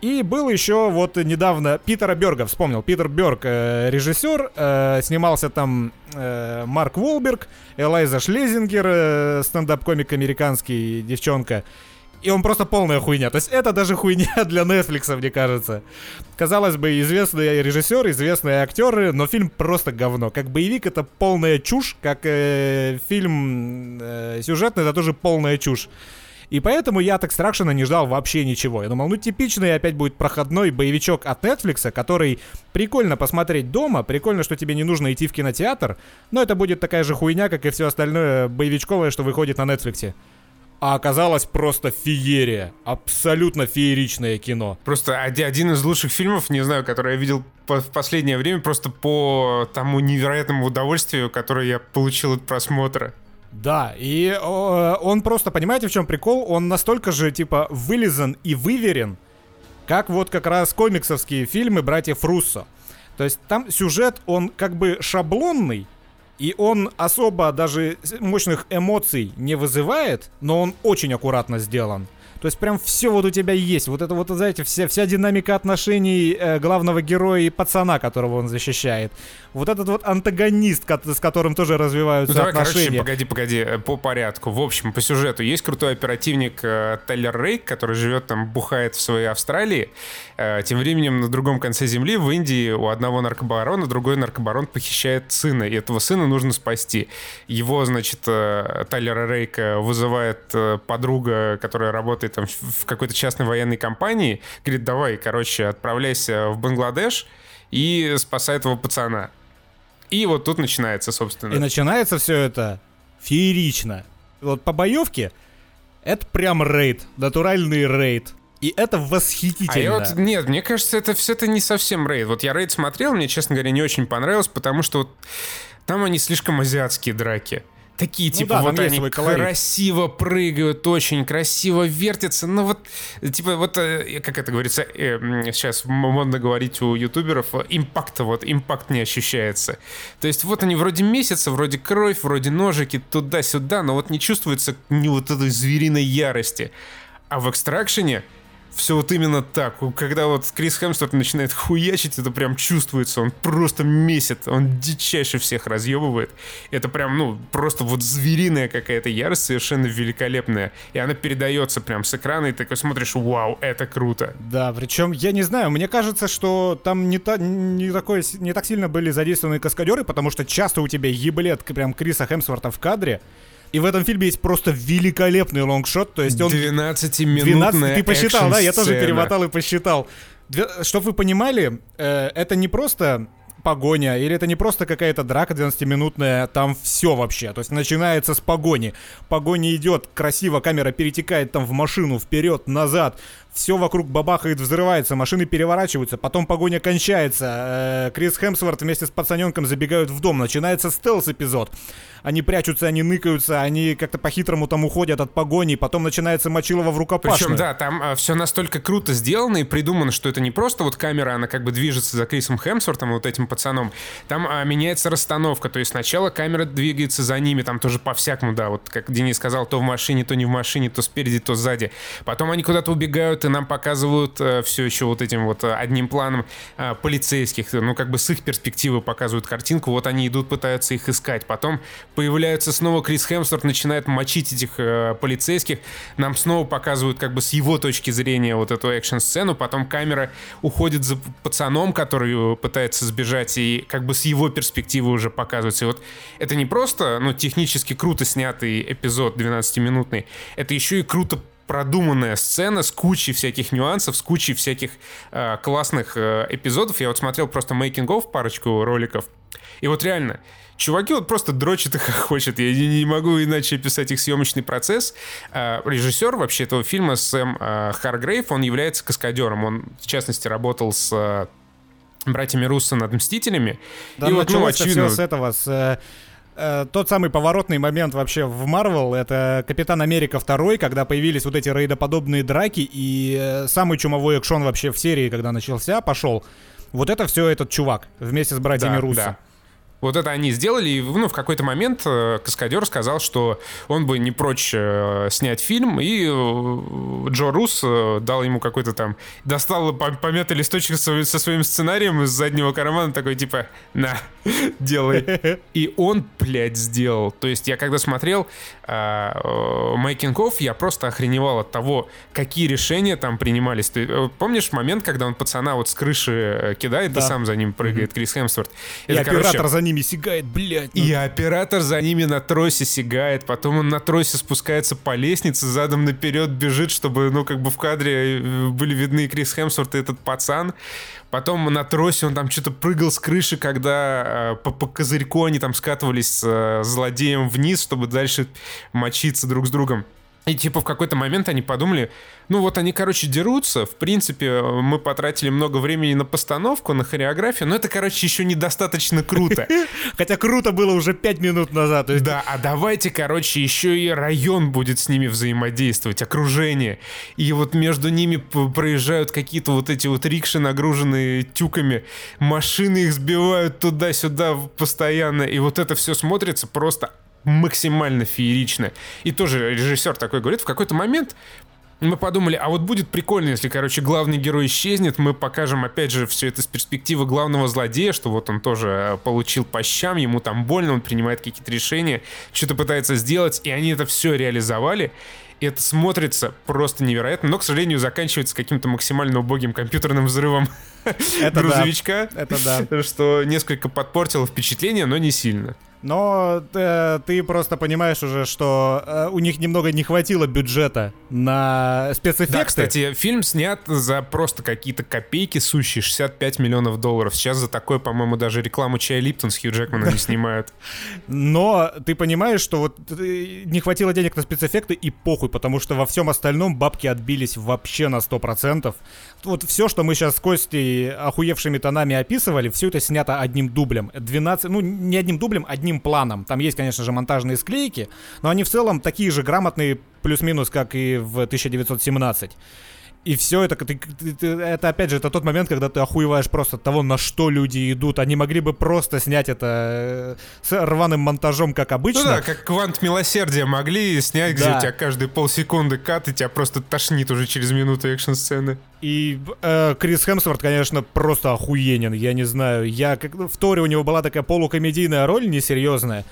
И был еще вот недавно Питера Берга, вспомнил, Питер Берг, э, режиссер, э, снимался там э, Марк Волберг, Элайза Шлезингер, э, стендап-комик американский, девчонка. И он просто полная хуйня. То есть это даже хуйня <laughs> для Netflix, мне кажется. Казалось бы, известные режиссеры, известные актеры, но фильм просто говно. Как боевик это полная чушь, как э, фильм э, сюжетный это тоже полная чушь. И поэтому я от Extraction не ждал вообще ничего. Я думал, ну типичный опять будет проходной боевичок от Netflix, который прикольно посмотреть дома, прикольно, что тебе не нужно идти в кинотеатр, но это будет такая же хуйня, как и все остальное боевичковое, что выходит на Netflix. А оказалось просто феерия. Абсолютно фееричное кино. Просто оди- один из лучших фильмов, не знаю, который я видел в последнее время, просто по тому невероятному удовольствию, которое я получил от просмотра. Да, и о, он просто, понимаете, в чем прикол? Он настолько же, типа, вылизан и выверен, как вот как раз комиксовские фильмы братьев Руссо. То есть там сюжет, он как бы шаблонный, И он особо даже мощных эмоций не вызывает, но он очень аккуратно сделан. То есть прям все вот у тебя есть. Вот это вот, знаете, вся, вся динамика отношений э, главного героя и пацана, которого он защищает. Вот этот вот антагонист, с которым тоже развиваются ну, давай, отношения. Короче, погоди, погоди, э, по порядку. В общем, по сюжету. Есть крутой оперативник э, Тайлер Рейк, который живет там, бухает в своей Австралии. Э, тем временем на другом конце земли, в Индии, у одного наркобарона другой наркобарон похищает сына. И этого сына нужно спасти. Его, значит, э, Тайлера Рейка вызывает э, подруга, которая работает там в какой-то частной военной компании, говорит, давай, короче, отправляйся в Бангладеш и спасай этого пацана. И вот тут начинается, собственно. И начинается все это феерично. Вот по боевке это прям рейд, натуральный рейд. И это восхитительно. А я вот, нет, мне кажется, это все это не совсем рейд. Вот я рейд смотрел, мне, честно говоря, не очень понравилось, потому что вот там они слишком азиатские драки такие, ну, типа, да, вот они красиво прыгают, очень красиво вертятся. Ну вот, типа, вот, э, как это говорится, э, сейчас модно говорить у ютуберов, импакта, вот, импакт не ощущается. То есть вот они вроде месяца, вроде кровь, вроде ножики, туда-сюда, но вот не чувствуется ни вот этой звериной ярости. А в экстракшене все вот именно так. Когда вот Крис Хемсворт начинает хуячить, это прям чувствуется. Он просто месит, он дичайше всех разъебывает. Это прям, ну, просто вот звериная какая-то ярость совершенно великолепная. И она передается прям с экрана, и ты такой смотришь, вау, это круто. Да, причем, я не знаю, мне кажется, что там не, та, не, такой, не так сильно были задействованы каскадеры, потому что часто у тебя еблет прям Криса Хемсворта в кадре, и в этом фильме есть просто великолепный лонгшот, то есть он... 12-минутная Ты посчитал, да? Я тоже перемотал и посчитал. Чтобы вы понимали, э, это не просто погоня, или это не просто какая-то драка 12-минутная, там все вообще. То есть начинается с погони. Погоня идет, красиво камера перетекает там в машину, вперед, назад. Все вокруг бабахает, взрывается, машины переворачиваются, потом погоня кончается. Э, Крис Хемсворт вместе с пацаненком забегают в дом, начинается стелс-эпизод. Они прячутся, они ныкаются, они как-то по-хитрому там уходят от погони, потом начинается Мочилова в рукопашную. Причем, да, там э, все настолько круто сделано и придумано, что это не просто вот камера, она как бы движется за Крисом Хемсвортом, вот этим пацаном. Там а, меняется расстановка, то есть сначала камера двигается за ними, там тоже по-всякому, да, вот как Денис сказал, то в машине, то не в машине, то спереди, то сзади. Потом они куда-то убегают, и нам показывают э, все еще вот этим вот э, одним планом э, полицейских, ну как бы с их перспективы показывают картинку, вот они идут, пытаются их искать. Потом появляется снова Крис Хемсворт, начинает мочить этих э, полицейских, нам снова показывают как бы с его точки зрения вот эту экшн-сцену, потом камера уходит за пацаном, который пытается сбежать и как бы с его перспективы уже показывается. И вот это не просто, ну, технически круто снятый эпизод 12-минутный, это еще и круто продуманная сцена с кучей всяких нюансов, с кучей всяких э, классных э, эпизодов. Я вот смотрел просто мейкингов, парочку роликов. И вот реально, чуваки вот просто дрочат и хохочет. Я не, не могу иначе описать их съемочный процесс. Э, режиссер вообще этого фильма Сэм э, Харгрейв, он является каскадером. Он, в частности, работал с э, братьями Руссо над Мстителями. Да, и вот, ну, очевидно... все с этого, с э, тот самый поворотный момент вообще в Марвел, это Капитан Америка 2, когда появились вот эти рейдоподобные драки, и э, самый чумовой экшон вообще в серии, когда начался, пошел. Вот это все этот чувак вместе с братьями да, Руссо. Да. Вот это они сделали, и ну, в какой-то момент э, каскадер сказал, что он бы не прочь э, снять фильм, и э, Джо Рус дал ему какой-то там... Достал помятый листочек со, со своим сценарием из заднего кармана, такой типа, на, <laughs> делай. <laughs> И он, блядь, сделал. То есть я когда смотрел мейкинг я просто охреневал от того, какие решения там принимались. Ты помнишь момент, когда он пацана вот с крыши кидает, да. и сам за ним прыгает. Крис Хемсворт? И Это, оператор короче, за ним ними сигает, блядь. Ну... И оператор за ними на тросе сигает, потом он на тросе спускается по лестнице, задом наперед бежит, чтобы, ну, как бы в кадре э, были видны Крис Хемсворт и этот пацан. Потом на тросе он там что-то прыгал с крыши, когда э, по, по козырьку они там скатывались с э, злодеем вниз, чтобы дальше мочиться друг с другом. И типа в какой-то момент они подумали, ну вот они, короче, дерутся, в принципе, мы потратили много времени на постановку, на хореографию, но это, короче, еще недостаточно круто. <laughs> Хотя круто было уже пять минут назад. Да, а давайте, короче, еще и район будет с ними взаимодействовать, окружение. И вот между ними проезжают какие-то вот эти вот рикши, нагруженные тюками, машины их сбивают туда-сюда постоянно, и вот это все смотрится просто максимально феерично. И тоже режиссер такой говорит, в какой-то момент мы подумали, а вот будет прикольно, если, короче, главный герой исчезнет, мы покажем, опять же, все это с перспективы главного злодея, что вот он тоже э, получил по щам, ему там больно, он принимает какие-то решения, что-то пытается сделать, и они это все реализовали. И это смотрится просто невероятно, но, к сожалению, заканчивается каким-то максимально убогим компьютерным взрывом это грузовичка, да. это да. что несколько подпортило впечатление, но не сильно. Но э, ты просто понимаешь уже, что э, у них немного не хватило бюджета на спецэффекты. Да, кстати, фильм снят за просто какие-то копейки сущие, 65 миллионов долларов. Сейчас за такое, по-моему, даже рекламу чая Липтон с Хью Джекманом не снимают. Но ты понимаешь, что вот э, не хватило денег на спецэффекты и похуй, потому что во всем остальном бабки отбились вообще на 100%. Вот все, что мы сейчас с Костей охуевшими тонами описывали, все это снято одним дублем. 12, ну не одним дублем, одним одним планом. Там есть, конечно же, монтажные склейки, но они в целом такие же грамотные, плюс-минус, как и в 1917. И все это, ты, ты, ты, это опять же, это тот момент, когда ты охуеваешь просто от того, на что люди идут. Они могли бы просто снять это э, с рваным монтажом, как обычно. Ну да, как квант милосердия могли снять, да. где у тебя каждые полсекунды кат, и тебя просто тошнит уже через минуту экшн-сцены. И э, Крис Хемсворт, конечно, просто охуенен. Я не знаю, я как в Торе у него была такая полукомедийная роль несерьезная.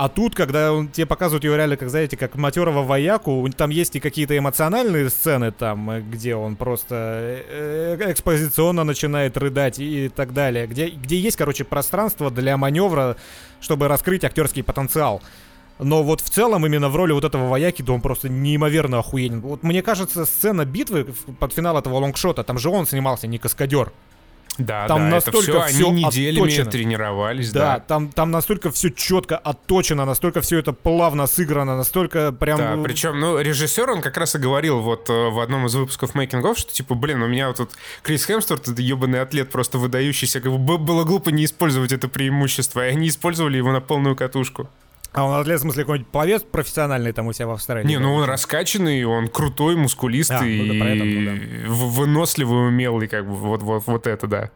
А тут, когда он, тебе показывают его реально, как, знаете, как матерого вояку, там есть и какие-то эмоциональные сцены там, э, где он просто э, э, экспозиционно начинает рыдать и так далее. Где, где есть, короче, пространство для маневра, чтобы раскрыть актерский потенциал. Но вот в целом именно в роли вот этого вояки, да он просто неимоверно охуенен. Вот мне кажется, сцена битвы под финал этого лонгшота, там же он снимался, не каскадер. Да, там да, настолько это все, они неделями отточено. тренировались, да. Да, там, там настолько все четко отточено, настолько все это плавно сыграно, настолько прям... Да, причем, ну, режиссер, он как раз и говорил вот э, в одном из выпусков Making of, что типа, блин, у меня вот тут Крис Хемсворт, это ебаный атлет, просто выдающийся, как бы было глупо не использовать это преимущество, и они использовали его на полную катушку. А он атлет, в смысле, какой-нибудь пловец профессиональный там у себя в Австралии? Не, ну он раскачанный, он крутой, мускулистый, а, ну, да, и да. выносливый, умелый, как бы, вот, вот, вот это, да.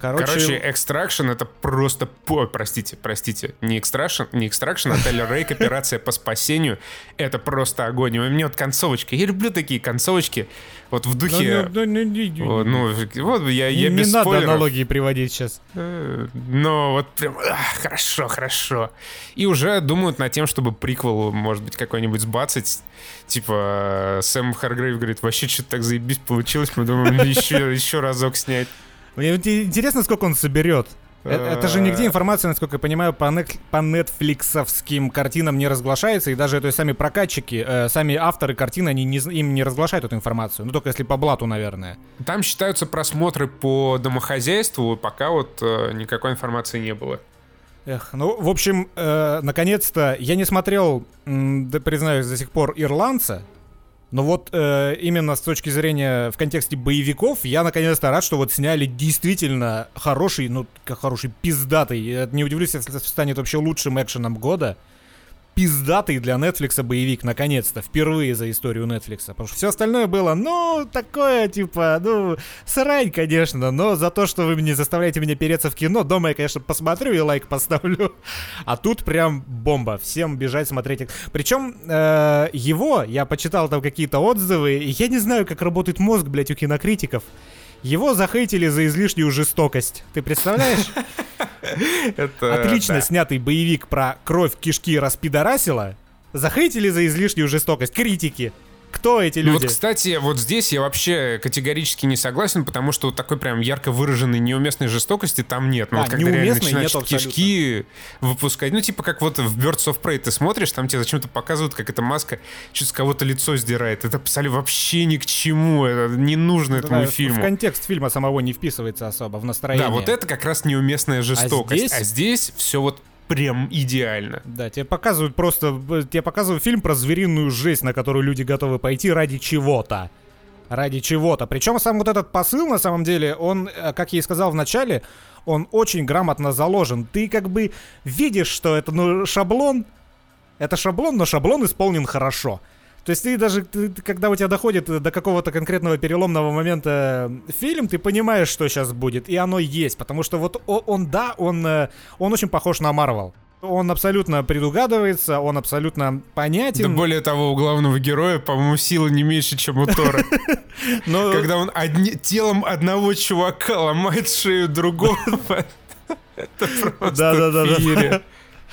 Короче, Короче Extraction это просто... Ой, простите, простите. Не Extraction, не Extraction, а Тейлор Рейк, операция по спасению. Это просто огонь. У меня вот концовочки. Я люблю такие концовочки. Вот в духе... Ну, ну, ну, ну вот я, я не без надо спойлеров. аналогии приводить сейчас. Э, но вот прям... Хорошо, хорошо. И уже думают над тем, чтобы приквел, может быть, какой-нибудь сбацать. Типа Сэм Харгрейв говорит, вообще что-то так заебись получилось. Мы думаем <laughs> еще, еще разок снять. Мне интересно, сколько он соберет. Э, это же нигде информация, насколько я понимаю, по, нет, по нетфликсовским картинам не разглашается, и даже то есть, сами прокатчики, э, сами авторы картины, они не, им не разглашают эту информацию. Ну, только если по блату, наверное. Там считаются просмотры по домохозяйству, пока вот э, никакой информации не было. Эх, ну, в общем, э, наконец-то я не смотрел, м, да, признаюсь, до сих пор «Ирландца», но вот э, именно с точки зрения в контексте боевиков, я наконец-то рад, что вот сняли действительно хороший, ну, как хороший, пиздатый. Не удивлюсь, если это станет вообще лучшим экшеном года пиздатый для Netflix боевик, наконец-то, впервые за историю Netflix. Потому что все остальное было, ну, такое, типа, ну, срань, конечно, но за то, что вы не заставляете меня переться в кино, дома я, конечно, посмотрю и лайк поставлю. <laughs> А тут прям бомба, всем бежать смотреть. Причем э, его, я почитал там какие-то отзывы, и я не знаю, как работает мозг, блядь, у кинокритиков. Его захейтили за излишнюю жестокость. Ты представляешь? <laughs> Это, Отлично да. снятый боевик про кровь кишки распидорасила. Захейтили за излишнюю жестокость. Критики. Кто эти люди? Ну вот, кстати, вот здесь я вообще категорически не согласен, потому что вот такой прям ярко выраженной неуместной жестокости там нет. Ну, а, вот когда реально начинают нет кишки выпускать, ну, типа как вот в Birds of Prey ты смотришь, там тебе зачем-то показывают, как эта маска что-то с кого-то лицо сдирает. Это абсолютно вообще ни к чему, это не нужно этому да, фильму. В контекст фильма самого не вписывается особо, в настроение. Да, вот это как раз неуместная жестокость. А здесь, а здесь все вот прям идеально. Да, тебе показывают просто, тебе показывают фильм про звериную жесть, на которую люди готовы пойти ради чего-то. Ради чего-то. Причем сам вот этот посыл, на самом деле, он, э, как я и сказал в начале, он очень грамотно заложен. Ты как бы видишь, что это ну, шаблон, это шаблон, но шаблон исполнен хорошо. То есть ты даже, ты, когда у тебя доходит до какого-то конкретного переломного момента фильм, ты понимаешь, что сейчас будет, и оно есть, потому что вот он, да, он, э, он очень похож на Марвел. Он абсолютно предугадывается, он абсолютно понятен. Да более того, у главного героя, по-моему, сила не меньше, чем у Тора. <laughs> Когда он телом одного чувака ломает шею другого. <laughs> Это просто Да-да-да.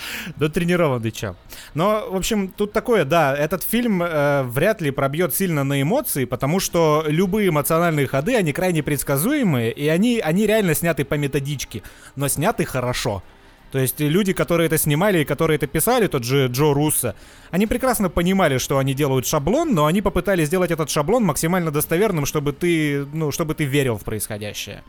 <laughs> Да тренированный чап. Но, в общем, тут такое, да, этот фильм э, вряд ли пробьет сильно на эмоции, потому что любые эмоциональные ходы, они крайне предсказуемые, и они, они реально сняты по методичке, но сняты хорошо. То есть люди, которые это снимали и которые это писали, тот же Джо Руссо, они прекрасно понимали, что они делают шаблон, но они попытались сделать этот шаблон максимально достоверным, чтобы ты, ну, чтобы ты верил в происходящее.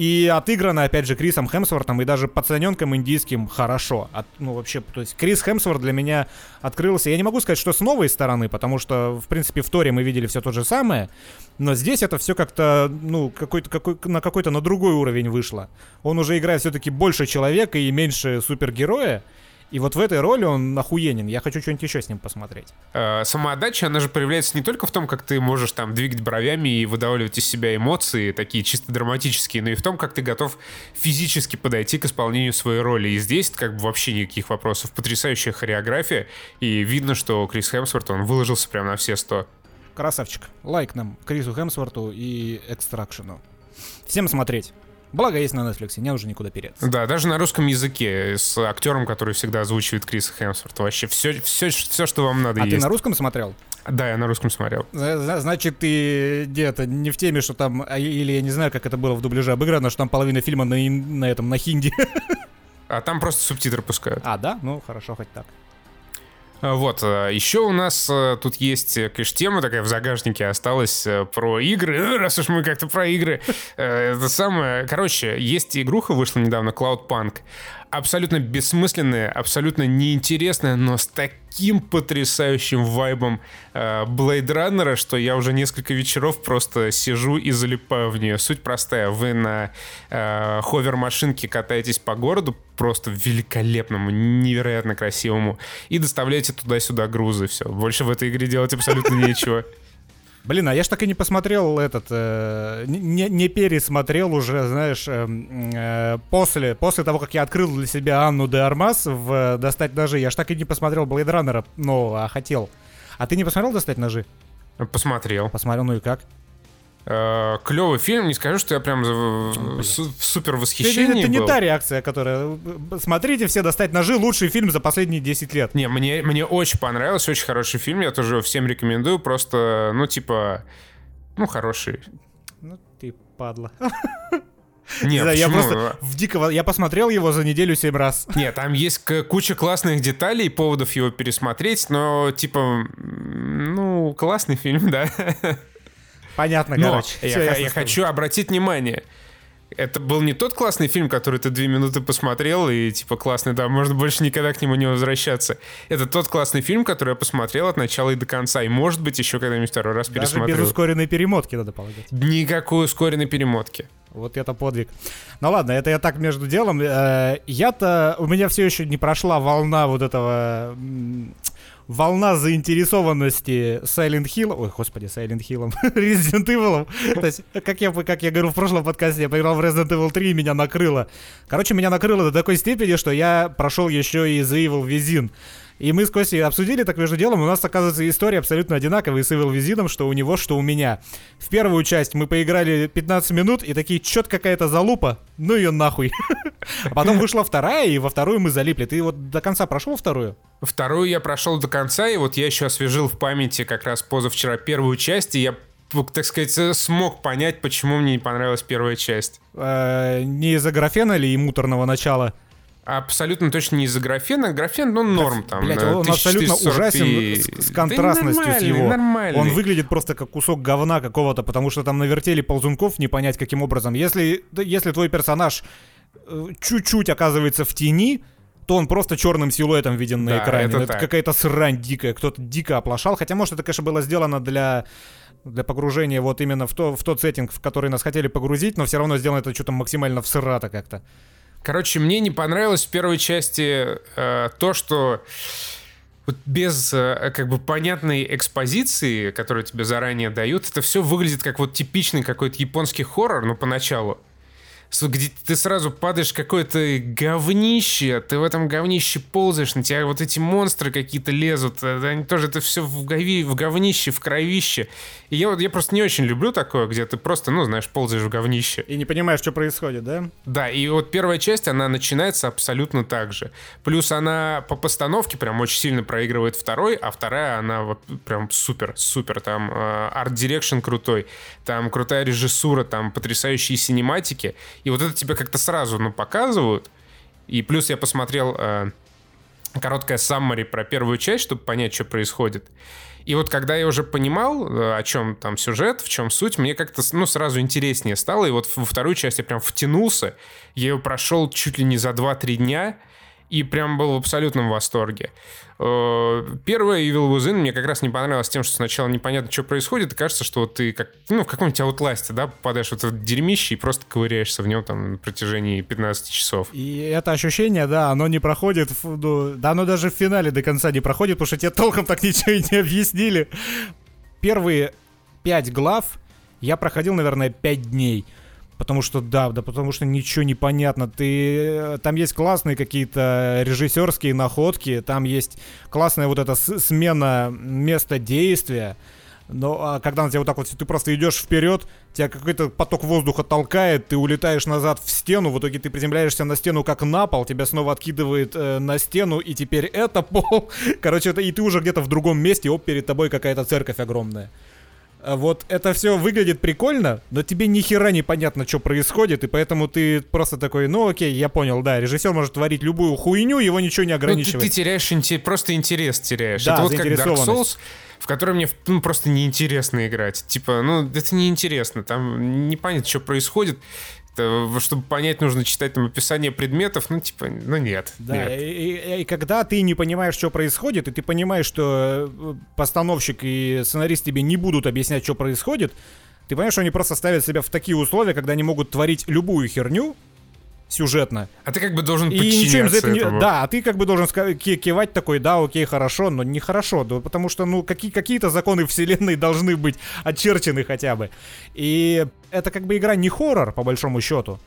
И отыграно, опять же, Крисом Хемсвортом и даже пацаненком индийским хорошо. От, ну, вообще, то есть Крис Хемсворт для меня открылся. Я не могу сказать, что с новой стороны, потому что, в принципе, в Торе мы видели все то же самое. Но здесь это все как-то, ну, какой-то, какой, на какой-то на другой уровень вышло. Он уже играет все-таки больше человека и меньше супергероя. И вот в этой роли он охуенен. Я хочу что-нибудь еще с ним посмотреть. Э, самоотдача, она же проявляется не только в том, как ты можешь там двигать бровями и выдавливать из себя эмоции, такие чисто драматические, но и в том, как ты готов физически подойти к исполнению своей роли. И здесь как бы вообще никаких вопросов. Потрясающая хореография. И видно, что Крис Хемсворт, он выложился прямо на все сто. Красавчик. Лайк нам, Крису Хемсворту и Экстракшену. Всем смотреть. Благо есть на Netflix, не нужно никуда переться. Да, даже на русском языке с актером, который всегда озвучивает Криса Хемсворта. Вообще все, все, все, что вам надо а есть. ты на русском смотрел? Да, я на русском смотрел. Значит, ты где-то не в теме, что там, а, или я не знаю, как это было в дубляже обыграно, что там половина фильма на, на этом, на хинди. А там просто субтитры пускают. А, да? Ну, хорошо, хоть так. А, вот, а, еще у нас а, тут есть, э, конечно, тема такая в загашнике осталась э, про игры, э, раз уж мы как-то про игры. Это самое, короче, есть игруха вышла недавно, Cloudpunk абсолютно бессмысленная, абсолютно неинтересная, но с таким потрясающим вайбом э, Blade Runner, что я уже несколько вечеров просто сижу и залипаю в нее. Суть простая. Вы на э, ховер-машинке катаетесь по городу, просто великолепному, невероятно красивому, и доставляете туда-сюда грузы. Все. Больше в этой игре делать абсолютно нечего. Блин, а я ж так и не посмотрел этот, э, не, не пересмотрел уже, знаешь, э, э, после, после того, как я открыл для себя Анну де Армас в э, «Достать ножи», я ж так и не посмотрел Блейд Раннера, но а хотел. А ты не посмотрел «Достать ножи»? Посмотрел. Посмотрел, ну и как? Э, клевый фильм, не скажу, что я прям в супер восхищении Это, это не та реакция, которая... Смотрите все «Достать ножи» — лучший фильм за последние 10 лет. Не, мне, мне очень понравился, очень хороший фильм, я тоже всем рекомендую, просто, ну, типа, ну, хороший. Ну, ты падла. <laughs> Нет, да, я просто в дикого... Я посмотрел его за неделю семь раз. <laughs> Нет, там есть куча классных деталей, поводов его пересмотреть, но, типа, ну, классный фильм, да. <laughs> Понятно, Но короче. Я, я, я хочу обратить внимание. Это был не тот классный фильм, который ты две минуты посмотрел и типа классный, да, можно больше никогда к нему не возвращаться. Это тот классный фильм, который я посмотрел от начала и до конца, и может быть еще когда-нибудь второй раз Даже пересмотрю. без ускоренной перемотки надо полагать. Никакой ускоренной перемотки. Вот это подвиг. Ну ладно, это я так между делом. Э, я-то... У меня все еще не прошла волна вот этого волна заинтересованности Silent Hill, ой, господи, Silent Hill, <laughs> Resident Evil. То есть, как я, как я говорю в прошлом подкасте, я поиграл в Resident Evil 3 и меня накрыло. Короче, меня накрыло до такой степени, что я прошел еще и The Evil Within. И мы с Костей обсудили так между делом, у нас, оказывается, история абсолютно одинаковая с Evil Within, что у него, что у меня. В первую часть мы поиграли 15 минут, и такие, чё-то какая-то залупа, ну ее нахуй. <laughs> А потом вышла вторая, и во вторую мы залипли. Ты вот до конца прошел вторую? Вторую я прошел до конца, и вот я еще освежил в памяти как раз позавчера первую часть, и я так сказать, смог понять, почему мне не понравилась первая часть. Э, не из-за графена или и муторного начала? Абсолютно точно не из-за графена. Графен, ну, норм там. Блять, он абсолютно ужасен с, контрастностью да с его. Нормальный. Он выглядит просто как кусок говна какого-то, потому что там навертели ползунков, не понять каким образом. Если, если твой персонаж э, чуть-чуть оказывается в тени, то он просто черным силуэтом виден на Да, экране. это Ну, Это, какая-то срань дикая, кто-то дико оплошал. Хотя, может, это, конечно, было сделано для для погружения вот именно в, то, в тот сеттинг, в который нас хотели погрузить, но все равно сделано это что-то максимально всрато как-то. Короче, мне не понравилось в первой части э, то, что вот без э, как бы понятной экспозиции, которую тебе заранее дают, это все выглядит как вот типичный какой-то японский хоррор, ну, поначалу. Где ты сразу падаешь какое-то говнище, ты в этом говнище ползаешь, на тебя вот эти монстры какие-то лезут, э, они тоже это все в, гови, в говнище, в кровище. И я вот я просто не очень люблю такое, где ты просто, ну, знаешь, ползаешь в говнище. И не понимаешь, что происходит, да? Да, и вот первая часть, она начинается абсолютно так же. Плюс она по постановке прям очень сильно проигрывает второй, а вторая, она вот прям супер, супер. Там э, art direction крутой, там крутая режиссура, там потрясающие cinematic и. И вот это тебе как-то сразу, ну, показывают. И плюс я посмотрел э, короткое summary про первую часть, чтобы понять, что происходит. И вот когда я уже понимал, э, о чем там сюжет, в чем суть, мне как-то ну, сразу интереснее стало. И вот во вторую часть я прям втянулся. Я ее прошел чуть ли не за 2-3 дня. И прям был в абсолютном восторге. Э, Первое Evil Within мне как раз не понравилось тем, что сначала непонятно, что происходит, и кажется, что ты как, ну, в каком-нибудь аутласте, да, попадаешь в это дерьмище и просто ковыряешься в нем там на протяжении 15 часов. И это ощущение, да, оно не проходит, ну, да, оно даже в финале до конца не проходит, потому что тебе толком так ничего и не объяснили. Первые пять глав я проходил, наверное, пять дней. Потому что, да, да, потому что ничего не понятно. Ты, э, там есть классные какие-то режиссерские находки, там есть классная вот эта смена места действия. Но а когда на тебя вот так вот, ты просто идешь вперед, тебя какой-то поток воздуха толкает, ты улетаешь назад в стену, в итоге ты приземляешься на стену как на пол, тебя снова откидывает э, на стену, и теперь это пол. <laughs> Короче, это, и ты уже где-то в другом месте, оп, перед тобой какая-то церковь огромная. А Вот это все выглядит прикольно, но тебе ни хера не понятно, что происходит, и поэтому ты просто такой, ну окей, я понял, да, режиссер может творить любую хуйню, его ничего не Ну, ты, ограничивает. ты теряешь инте- просто интерес теряешь. Да, это вот как Dark. Souls, в которой мне ну, просто неинтересно играть. Типа, ну, это неинтересно. Там непонятно, что происходит. Это, чтобы понять, нужно читать там описание предметов. Ну, типа, ну нет. Да, нет. и, и- и когда ты не понимаешь, что происходит, и ты понимаешь, что э, постановщик и сценарист тебе не будут объяснять, что происходит, ты понимаешь, что они просто ставят себя в такие условия, когда они могут творить любую херню сюжетно. А ты как бы должен И ничего им за это не... этому. Да, а ты как бы должен кивать такой, да, окей, хорошо, но нехорошо, да, потому что, ну, какие- какие-то законы вселенной должны быть очерчены хотя бы. И это как бы игра не хоррор, по большому счету.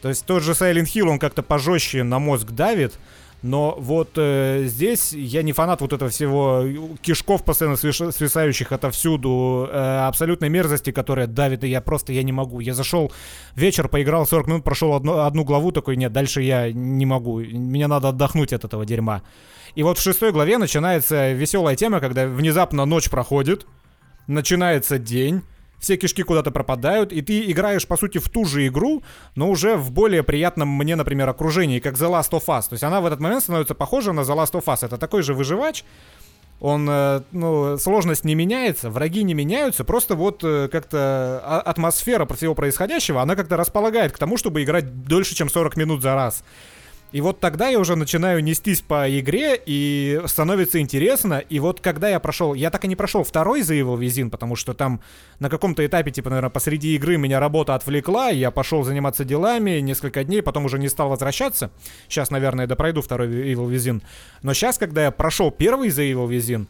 То есть тот же Silent Hill, он как-то пожестче на мозг давит, но вот э, здесь я не фанат вот этого всего кишков постоянно свисающих отовсюду, э, абсолютной мерзости, которая давит, и я просто, я не могу. Я зашел вечер, поиграл 40 минут, прошел одну, одну главу, такой, нет, дальше я не могу, мне надо отдохнуть от этого дерьма. И вот в шестой главе начинается веселая тема, когда внезапно ночь проходит, начинается день, все кишки куда-то пропадают, и ты играешь, по сути, в ту же игру, но уже в более приятном мне, например, окружении, как The Last of Us. То есть она в этот момент становится похожа на The Last of Us. Это такой же выживач, он, э, ну, сложность не меняется, враги не меняются, просто вот э, как-то а- атмосфера всего происходящего, она как-то располагает к тому, чтобы играть дольше, чем 40 минут за раз. И вот тогда я уже начинаю нестись по игре, и становится интересно. И вот когда я прошел, я так и не прошел второй за его визин, потому что там на каком-то этапе, типа, наверное, посреди игры меня работа отвлекла, я пошел заниматься делами несколько дней, потом уже не стал возвращаться. Сейчас, наверное, допройду второй Evil Within. Но сейчас, когда я прошел первый за Evil Within,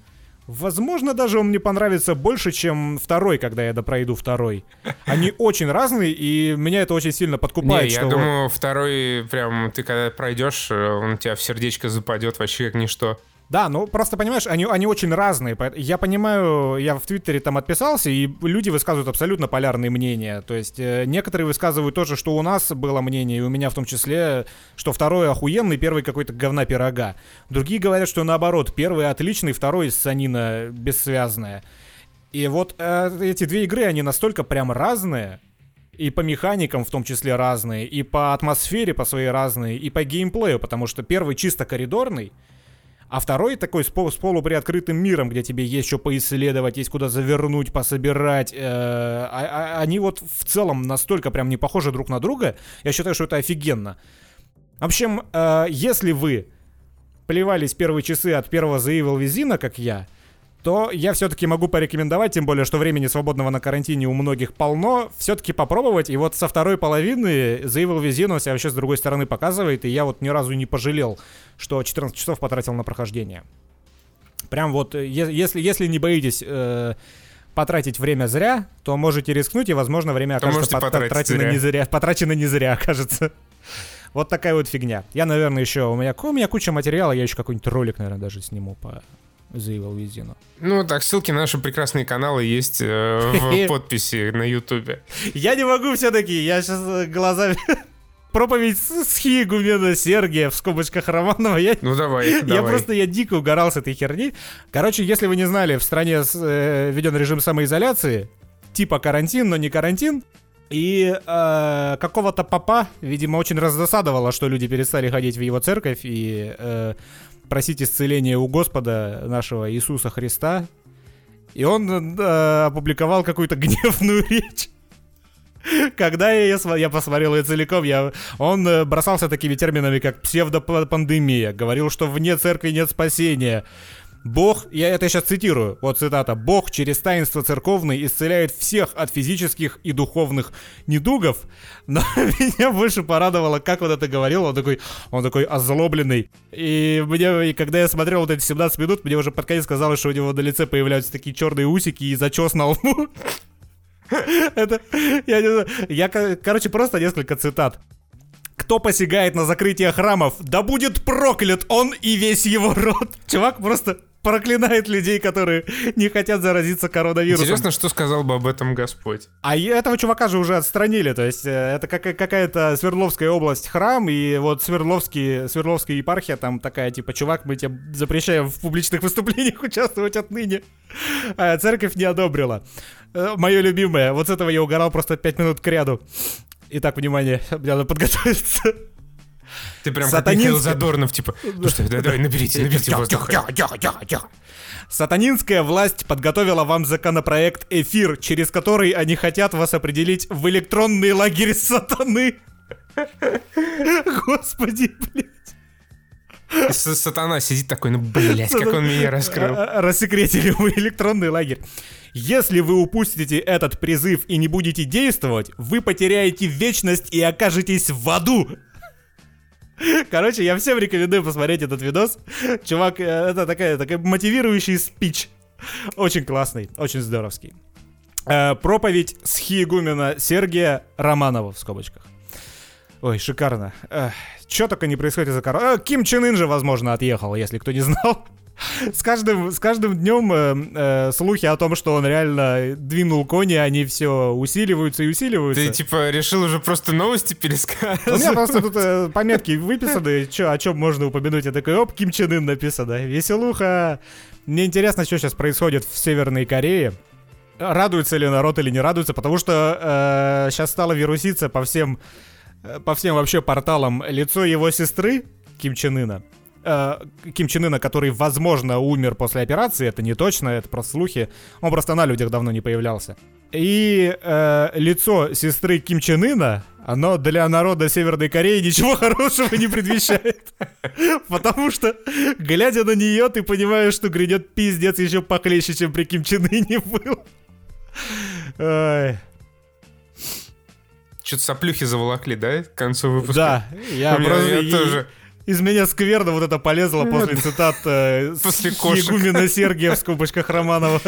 Возможно, даже он мне понравится больше, чем второй, когда я допройду второй. Они <laughs> очень разные, и меня это очень сильно подкупает. Не, я что думаю, второй прям ты когда пройдешь, э, он у тебя в сердечко западет вообще как ничто. Да, ну просто понимаешь, они, они очень разные. Я понимаю, я в Твиттере там отписался, и люди высказывают абсолютно полярные мнения. То есть э, некоторые высказывают тоже, что у нас было мнение, и у меня в том числе, что второй охуенный, первый какой-то говна пирога. Другие говорят, что наоборот, первый отличный, второй санина бессвязная. И вот э, эти две игры, они настолько прям разные, и по механикам в том числе разные, и по атмосфере по своей разные, и по геймплею, потому что первый чисто коридорный, а второй такой с, пол- с полуприоткрытым миром, где тебе есть что поисследовать, есть куда завернуть, пособирать. э, а- а- они вот в целом настолько прям не похожи друг на друга. Я считаю, что это офигенно. В общем, э, если вы плевались первые часы от первого Evil Within, как я, то я все-таки могу порекомендовать, тем более, что времени свободного на карантине у многих полно, все-таки попробовать. И вот со второй половины Evil Within он себя вообще с другой стороны показывает, и я вот ни разу не пожалел, что 14 часов потратил на прохождение. Прям вот, э, если, если не боитесь э, потратить время зря, то можете рискнуть, и, возможно, время окажется потрачено не зря. Потрачено не зря, <laughs> окажется. Вот такая вот фигня. Я, наверное, еще... У меня, у меня куча материала, я еще какой-нибудь ролик, наверное, даже сниму по Evil Within. Ну, так, ссылки на наши прекрасные каналы есть э, в <laughs> подписи на Ютубе. Я не могу все-таки, я сейчас э, глазами... <laughs> Проповедь с Хигумена Сергия в скобочках Романова. Я, ну давай, <laughs> Я давай. просто, я дико угорал с этой херни. Короче, если вы не знали, в стране э, введен режим самоизоляции, типа карантин, но не карантин. И э, какого-то папа, видимо, очень раздосадовало, что люди перестали ходить в его церковь и э, просить исцеления у Господа нашего Иисуса Христа. И он э, опубликовал какую-то <laughs> гневную речь. Когда я, я посмотрел ее целиком, я, он э, бросался такими терминами, как псевдопандемия, говорил, что вне церкви нет спасения, Бог, я это сейчас цитирую, вот цитата, Бог через таинство церковное исцеляет всех от физических и духовных недугов, <laughs> но меня больше порадовало, как он это говорил, он такой, он такой озлобленный, и мне, и когда я смотрел вот эти 17 минут, мне уже под конец казалось, что у него на лице появляются такие черные усики и зачес на лбу. <laughs> Это, я не знаю, я, короче, просто несколько цитат. Кто посягает на закрытие храмов, да будет проклят он и весь его род. Чувак просто проклинает людей, которые не хотят заразиться коронавирусом. Интересно, что сказал бы об этом Господь. А этого чувака же уже отстранили, то есть э, это какая-то Свердловская область храм, и вот Свердловский, Свердловская епархия там такая, типа, чувак, мы тебе запрещаем в публичных <laughs> выступлениях участвовать отныне. А церковь не одобрила. Э, Мое любимое, вот с этого я угорал просто 5 минут к ряду. Итак, внимание, <laughs> мне надо подготовиться. Ты прям Сатанинская... как Михаил Задорнов, типа, ну что, да, давай, наберите, наберите воздух. Тихо, тихо, тихо, тихо. Сатанинская власть подготовила вам законопроект «Эфир», через который они хотят вас определить в электронный лагерь сатаны. Господи, блядь. Сатана сидит такой, ну, блядь, как он меня раскрыл. Рассекретили мы электронный лагерь. Если вы упустите этот призыв и не будете действовать, вы потеряете вечность и окажетесь в аду. Короче, я всем рекомендую посмотреть этот видос. Чувак, э, это такая, такая мотивирующий спич. Очень классный, очень здоровский. Э, проповедь с Хиегумена Сергия Романова в скобочках. Ой, шикарно. Э, Че только не происходит из-за короны. Э, Ким Чен Ын же, возможно, отъехал, если кто не знал. С каждым, с каждым днем э, э, слухи о том, что он реально двинул кони, они все усиливаются и усиливаются. Ты типа решил уже просто новости пересказывать? У меня просто тут э, пометки выписаны, чё, о чем можно упомянуть. Я такой, оп, Ким Чен Ын написано. Веселуха. Мне интересно, что сейчас происходит в Северной Корее. Радуется ли народ или не радуется, потому что э, сейчас стало вируситься по всем, э, по всем вообще порталам лицо его сестры Ким Чен Ына э, Ким Чен Ына, который, возможно, умер после операции, это не точно, это просто слухи. Он просто на людях давно не появлялся. И э, лицо сестры Ким Чен Ына, оно для народа Северной Кореи ничего <laughs> хорошего не предвещает. <laughs> Потому что, глядя на нее, ты понимаешь, что грядет пиздец еще похлеще, чем при Ким Чен Ыне <laughs> был. Что-то соплюхи заволокли, да, к концу выпуска? Да, я, просто... Я тоже из меня скверно вот это полезло после цитат э, после Сергия в скобочках Романова.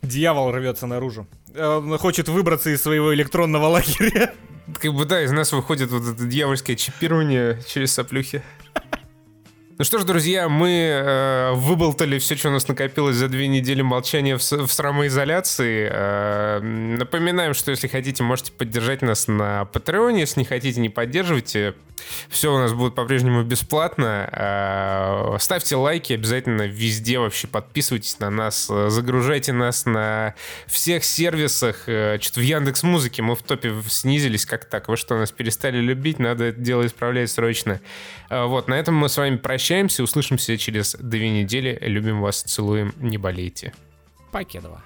Дьявол рвется наружу. Он хочет выбраться из своего электронного лагеря. Как бы да, из нас выходит вот это дьявольское чипирование через соплюхи. Ну что ж, друзья, мы э, выболтали все, что у нас накопилось за две недели молчания в, в самоизоляции. Э, напоминаем, что если хотите, можете поддержать нас на Патреоне. Если не хотите, не поддерживайте. Все у нас будет по-прежнему бесплатно. Э, ставьте лайки обязательно везде вообще. Подписывайтесь на нас. Загружайте нас на всех сервисах. Э, Что-то в Яндекс Музыке мы в топе снизились. Как так? Вы что, нас перестали любить? Надо это дело исправлять срочно. Э, вот, на этом мы с вами прощаемся услышимся через две недели. Любим вас, целуем, не болейте. Покедова.